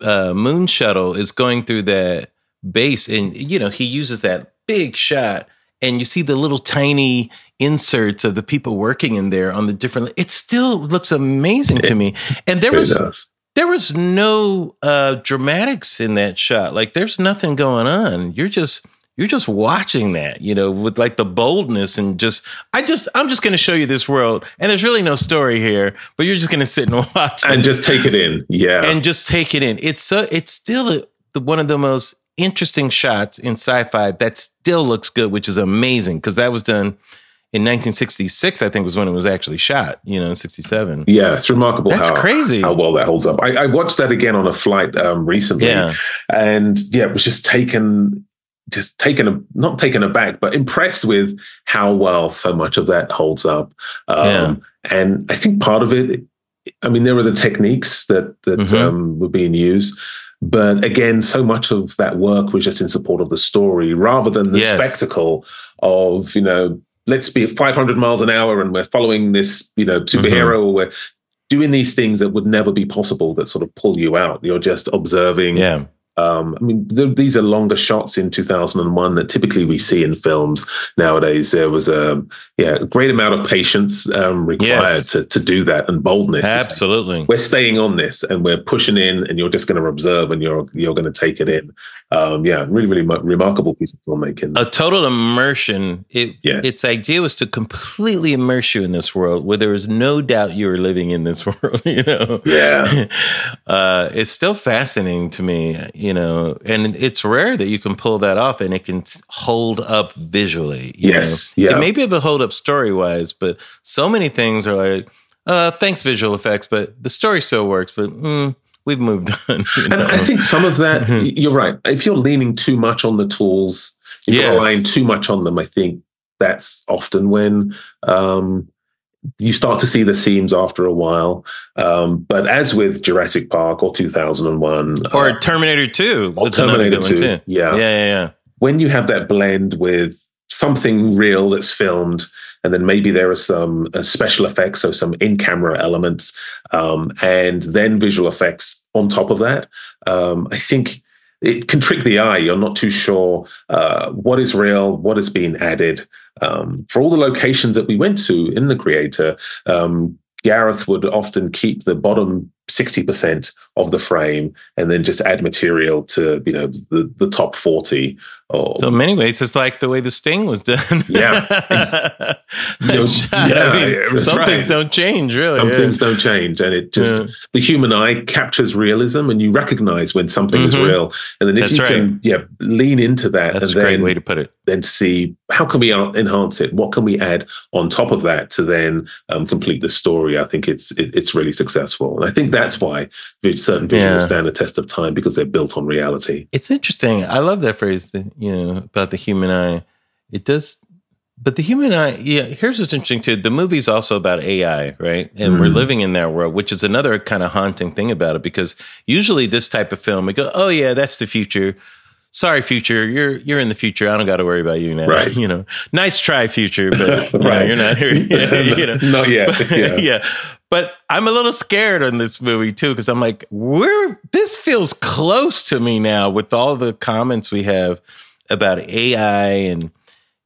uh, moon shuttle is going through that base, and you know he uses that big shot, and you see the little tiny inserts of the people working in there on the different. It still looks amazing to me, and there was. Does there was no uh, dramatics in that shot. Like there's nothing going on. You're just you're just watching that, you know, with like the boldness and just I just I'm just going to show you this world, and there's really no story here, but you're just going to sit and watch and just take it in, yeah, and just take it in. It's so it's still a, the, one of the most interesting shots in sci-fi that still looks good, which is amazing because that was done in 1966, I think was when it was actually shot. You know, 67. Yeah, it's remarkable. That's how, crazy. How well that holds up. I, I watched that again on a flight um, recently, yeah. and yeah, it was just taken, just taken, not taken aback, but impressed with how well so much of that holds up. Um, yeah. And I think part of it, I mean, there were the techniques that that mm-hmm. um, were being used. But again, so much of that work was just in support of the story rather than the yes. spectacle of, you know, let's be at 500 miles an hour and we're following this, you know, superhero mm-hmm. or we're doing these things that would never be possible that sort of pull you out. You're just observing. Yeah. Um, I mean, th- these are longer shots in 2001 that typically we see in films nowadays. There was a yeah a great amount of patience um, required yes. to, to do that and boldness. Absolutely, say, we're staying on this and we're pushing in, and you're just going to observe and you're you're going to take it in um, yeah, really, really remarkable piece of filmmaking. A total immersion. It, yes. Its idea was to completely immerse you in this world where there was no doubt you were living in this world. You know, yeah. Uh, it's still fascinating to me. You know, and it's rare that you can pull that off and it can hold up visually. yes, know? yeah. It may be able to hold up story wise, but so many things are like, uh, thanks visual effects, but the story still works. But mm, we've moved on. You know? And I think some of that, mm-hmm. you're right. If you're leaning too much on the tools, you're relying too much on them, I think that's often when um, you start to see the seams after a while. Um, but as with Jurassic Park or 2001 or uh, Terminator 2, or Terminator 2, yeah. yeah, yeah, yeah. When you have that blend with something real that's filmed and then maybe there are some uh, special effects, so some in-camera elements, um, and then visual effects on top of that. Um, I think it can trick the eye. You're not too sure uh, what is real, what is being added. Um, for all the locations that we went to in the creator, um, Gareth would often keep the bottom 60% of the frame and then just add material to you know the, the top 40 or, so in many ways it's like the way the sting was done yeah you know, yeah I mean, some right. things don't change really some yeah. things don't change and it just yeah. the human eye captures realism and you recognize when something mm-hmm. is real and then if That's you right. can yeah lean into that That's and a great way to put it then see how can we enhance it what can we add on top of that to then um, complete the story i think it's it, it's really successful and i think that's why certain visuals stand the test of time because they're built on reality. It's interesting. I love that phrase. That, you know about the human eye. It does, but the human eye. Yeah. Here's what's interesting too. The movie's also about AI, right? And mm. we're mm-hmm. living in that world, which is another kind of haunting thing about it because usually this type of film, we go, "Oh yeah, that's the future." sorry future you're you're in the future i don't got to worry about you now right you know nice try future but you right. know, you're not here you know not yet yeah. yeah but I'm a little scared on this movie too because I'm like, where this feels close to me now with all the comments we have about AI and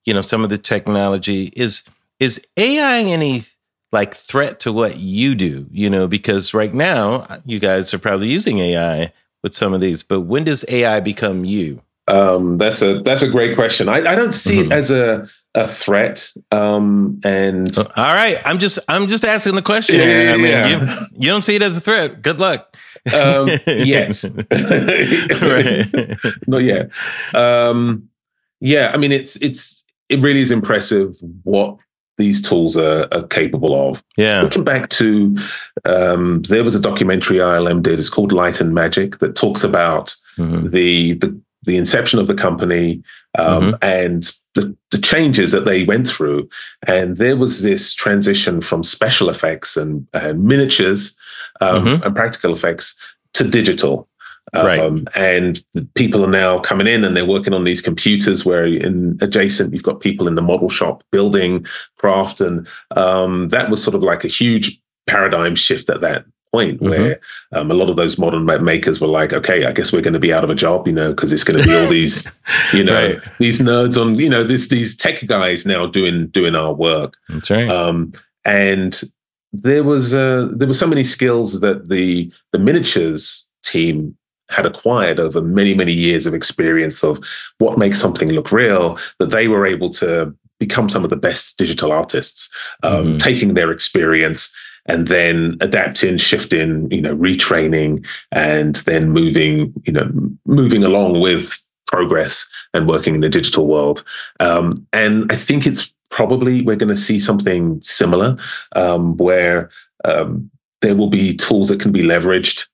you know some of the technology. Is is AI any like threat to what you do? You know, because right now you guys are probably using AI with some of these, but when does AI become you? Um, that's a that's a great question. I, I don't see mm-hmm. it as a a threat. Um, and all right, I'm just I'm just asking the question. Yeah, yeah, I mean, yeah. You, you, don't see it as a threat. Good luck. Um, yet, not yet. Um, yeah, I mean, it's it's it really is impressive what these tools are, are capable of. Yeah. Looking back to, um, there was a documentary ILM did. It's called Light and Magic that talks about mm-hmm. the the the inception of the company um, mm-hmm. and the, the, changes that they went through. And there was this transition from special effects and, and miniatures um, mm-hmm. and practical effects to digital. Um, right. And people are now coming in and they're working on these computers where in adjacent, you've got people in the model shop building craft. And um, that was sort of like a huge paradigm shift at that point mm-hmm. where um, a lot of those model makers were like, okay, I guess we're going to be out of a job, you know, because it's going to be all these, you know, right. these nerds on, you know, this these tech guys now doing doing our work. That's right. Um, and there was uh, there were so many skills that the the miniatures team had acquired over many many years of experience of what makes something look real that they were able to become some of the best digital artists um, mm-hmm. taking their experience and then adapting, shifting, you know, retraining, and then moving, you know, moving along with progress and working in the digital world. Um, and I think it's probably we're going to see something similar um, where um, there will be tools that can be leveraged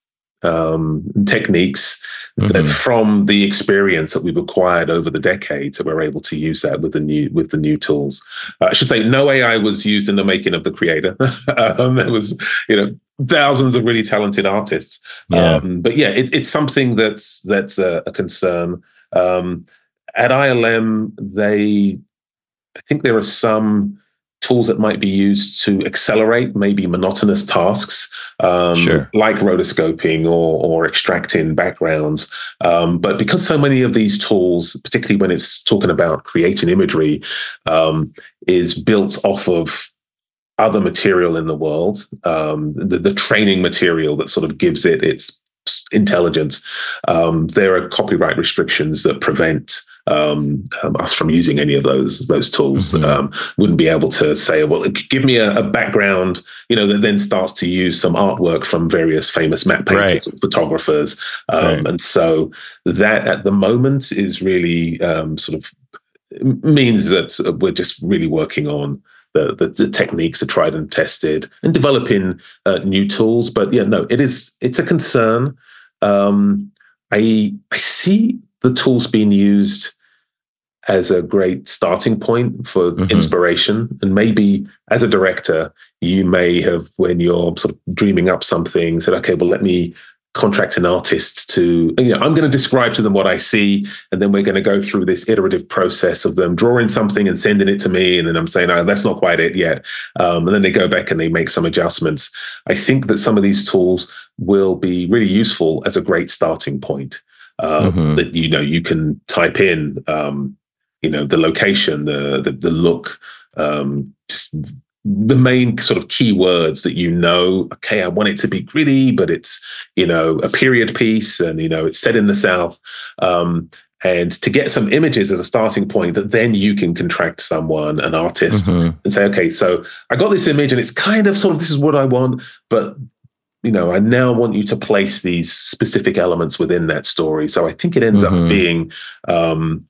um, techniques mm-hmm. that from the experience that we've acquired over the decades that we're able to use that with the new with the new tools. Uh, I should say no AI was used in the making of the creator. um, there was you know thousands of really talented artists. Yeah. Um, but yeah, it, it's something that's that's a, a concern. Um, at ILM, they I think there are some tools that might be used to accelerate maybe monotonous tasks um, sure. like rotoscoping or, or extracting backgrounds. Um, but because so many of these tools, particularly when it's talking about creating imagery, um, is built off of other material in the world, um, the, the training material that sort of gives it its intelligence, um, there are copyright restrictions that prevent um, um, us from using any of those those tools. Mm-hmm. Um, wouldn't be able to say, well, give me a, a, background, you know, that then starts to use some artwork from various famous matte painters, right. photographers, um, right. and so that at the moment is really um, sort of means that we're just really working on. The, the, the, techniques are tried and tested and developing uh, new tools. But yeah, no, it is it's a concern. Um, I I see the tools being used as a great starting point for mm-hmm. inspiration. And maybe as a director, you may have, when you're sort of dreaming up something, said, okay, well, let me contract an artist to, you know, I'm going to describe to them what I see. And then we're going to go through this iterative process of them drawing something and sending it to me. And then I'm saying, oh, that's not quite it yet. Um, and then they go back and they make some adjustments. I think that some of these tools will be really useful as a great starting point. uh, mm-hmm. that you know you can type in, um, you know, the location, the the, the look, um, just the main sort of key words that you know. Okay, I want it to be gritty, but it's you know a period piece, and you know it's set in the south. Um, and to get some images as a starting point that then you can contract someone an artist mm-hmm. and say okay so i got this image and it's kind of sort of this is what i want but you know i now want you to place these specific elements within that story so i think it ends mm-hmm. up being um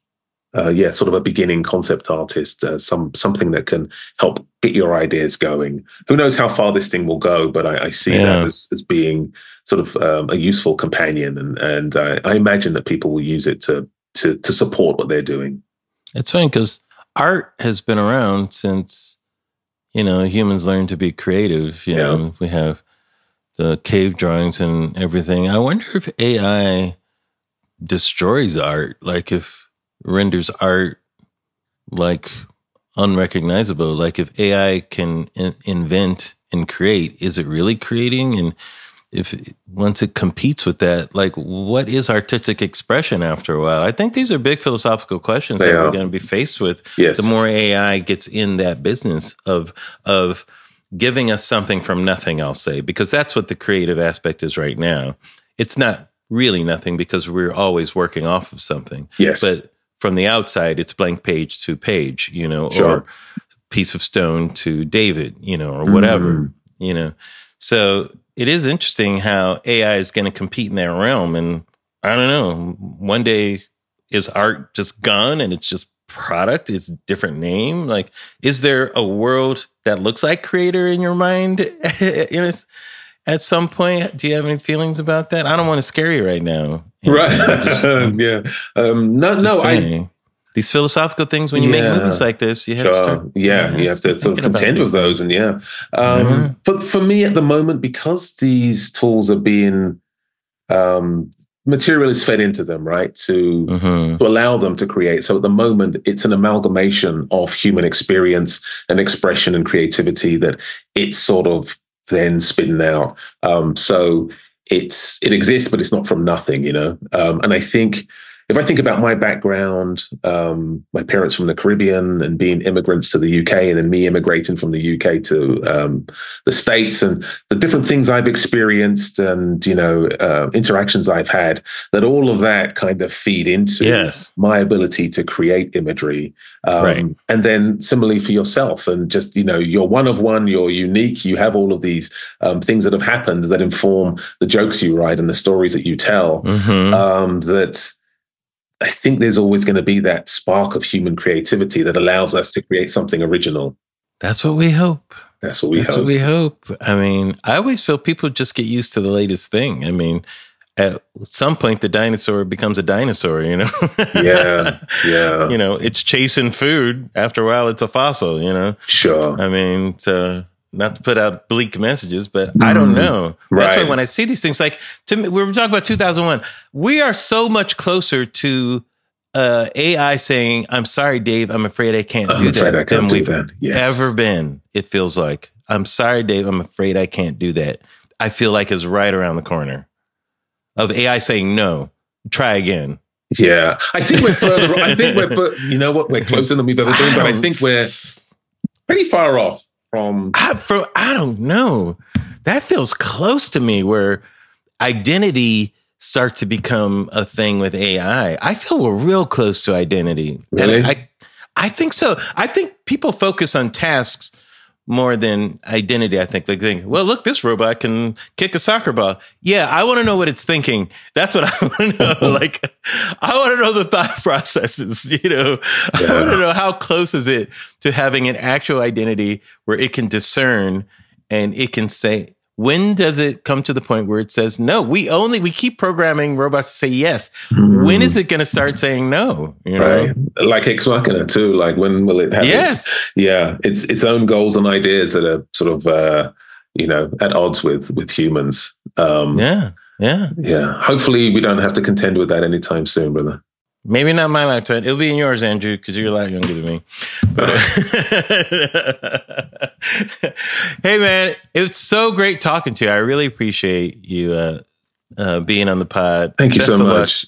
uh, yeah sort of a beginning concept artist uh, some something that can help get your ideas going who knows how far this thing will go but i, I see yeah. that as, as being sort of um, a useful companion and and I, I imagine that people will use it to to to support what they're doing. It's funny because art has been around since you know humans learned to be creative. You yeah. know, we have the cave drawings and everything. I wonder if AI destroys art, like if renders art like unrecognizable. Like if AI can in- invent and create, is it really creating? And if once it competes with that, like what is artistic expression after a while? I think these are big philosophical questions they that are. we're going to be faced with. Yes. The more AI gets in that business of of giving us something from nothing, I'll say, because that's what the creative aspect is right now. It's not really nothing because we're always working off of something. Yes. But from the outside, it's blank page to page, you know, sure. or piece of stone to David, you know, or whatever, mm. you know. So it is interesting how AI is going to compete in that realm. And I don't know, one day is art just gone and it's just product, it's different name? Like, is there a world that looks like creator in your mind? you know, at some point, do you have any feelings about that? I don't want to scare you right now. You know, right. Just, yeah. Um, no, no, saying. I, these philosophical things when you yeah. make movies like this you have sure. to start yeah, you have to sort of contend with those and yeah um mm-hmm. but for me at the moment because these tools are being um material is fed into them right to mm-hmm. to allow them to create so at the moment it's an amalgamation of human experience and expression and creativity that it's sort of then spitting out um so it's it exists but it's not from nothing you know? Um and i think if I think about my background, um, my parents from the Caribbean and being immigrants to the UK, and then me immigrating from the UK to um, the States, and the different things I've experienced and you know uh, interactions I've had, that all of that kind of feed into yes. my ability to create imagery. Um, right. And then similarly for yourself, and just you know, you're one of one, you're unique. You have all of these um, things that have happened that inform the jokes you write and the stories that you tell. Mm-hmm. Um, that I think there's always going to be that spark of human creativity that allows us to create something original. That's what we hope. That's what we That's hope. what we hope. I mean, I always feel people just get used to the latest thing. I mean, at some point the dinosaur becomes a dinosaur, you know? yeah. Yeah. You know, it's chasing food. After a while it's a fossil, you know? Sure. I mean, so not to put out bleak messages, but I don't mm-hmm. know. Right. That's why when I see these things, like to me, we were talking about 2001. We are so much closer to uh, AI saying, "I'm sorry, Dave. I'm afraid I can't I'm do that," I than we've yes. ever been. It feels like, "I'm sorry, Dave. I'm afraid I can't do that." I feel like is right around the corner of AI saying, "No, try again." Yeah, I think we're further. I think we're, you know what, we're closer than we've ever been, but I think we're pretty far off from I, from I don't know. That feels close to me where identity starts to become a thing with AI. I feel we're real close to identity. Really? And I I think so. I think people focus on tasks more than identity. I think they think, well, look, this robot can kick a soccer ball. Yeah, I want to know what it's thinking. That's what I want to know. like, I want to know the thought processes. You know, yeah. I want to know how close is it to having an actual identity where it can discern and it can say, when does it come to the point where it says no? We only we keep programming robots to say yes. Mm. When is it going to start saying no? You know? Right, like Ex Machina too. Like when will it have? Yes, its, yeah, its its own goals and ideas that are sort of uh, you know at odds with with humans. Um, yeah, yeah, yeah. Hopefully, we don't have to contend with that anytime soon, brother. Maybe not my lifetime. It'll be in yours, Andrew, because you're a lot younger than me. But, hey, man, it's so great talking to you. I really appreciate you uh, uh, being on the pod. Thank you Best so much.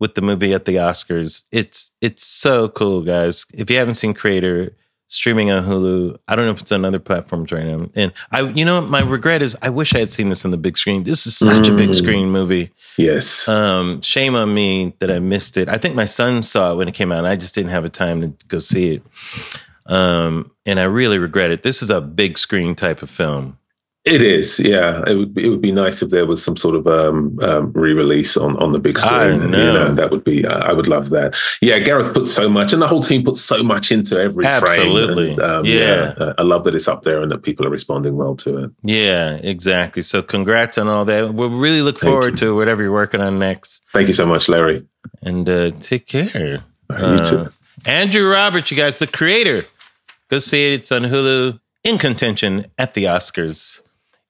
with the movie at the Oscars. It's it's so cool, guys. If you haven't seen Creator streaming on Hulu, I don't know if it's on other platforms right now. And I, you know, my regret is I wish I had seen this on the big screen. This is such mm. a big mm. screen movie. Yes. Um, shame on me that I missed it. I think my son saw it when it came out. And I just didn't have a time to go see it. Um, and I really regret it. This is a big screen type of film. It is, yeah. It would be, it would be nice if there was some sort of um, um, re-release on, on the big screen. I know. You know that would be. Uh, I would love that. Yeah, Gareth put so much, and the whole team put so much into every Absolutely. frame. Absolutely, um, yeah. yeah. I love that it's up there and that people are responding well to it. Yeah, exactly. So, congrats on all that. We'll really look forward to whatever you're working on next. Thank you so much, Larry. And uh, take care. Right, you uh, too. Andrew Roberts, you guys, the creator. Go see it. It's on Hulu. In contention at the Oscars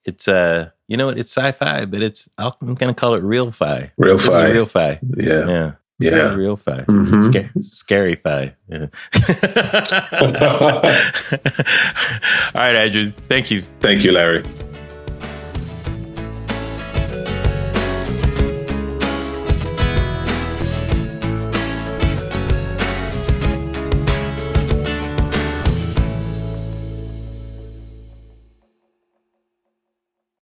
it's uh you know it's sci-fi but it's i'm gonna call it real fi. Real fi. real fi. Yeah. Yeah. Yeah, real fi. Mm-hmm. scary fi. Yeah. all right andrew. Thank you. Thank you larry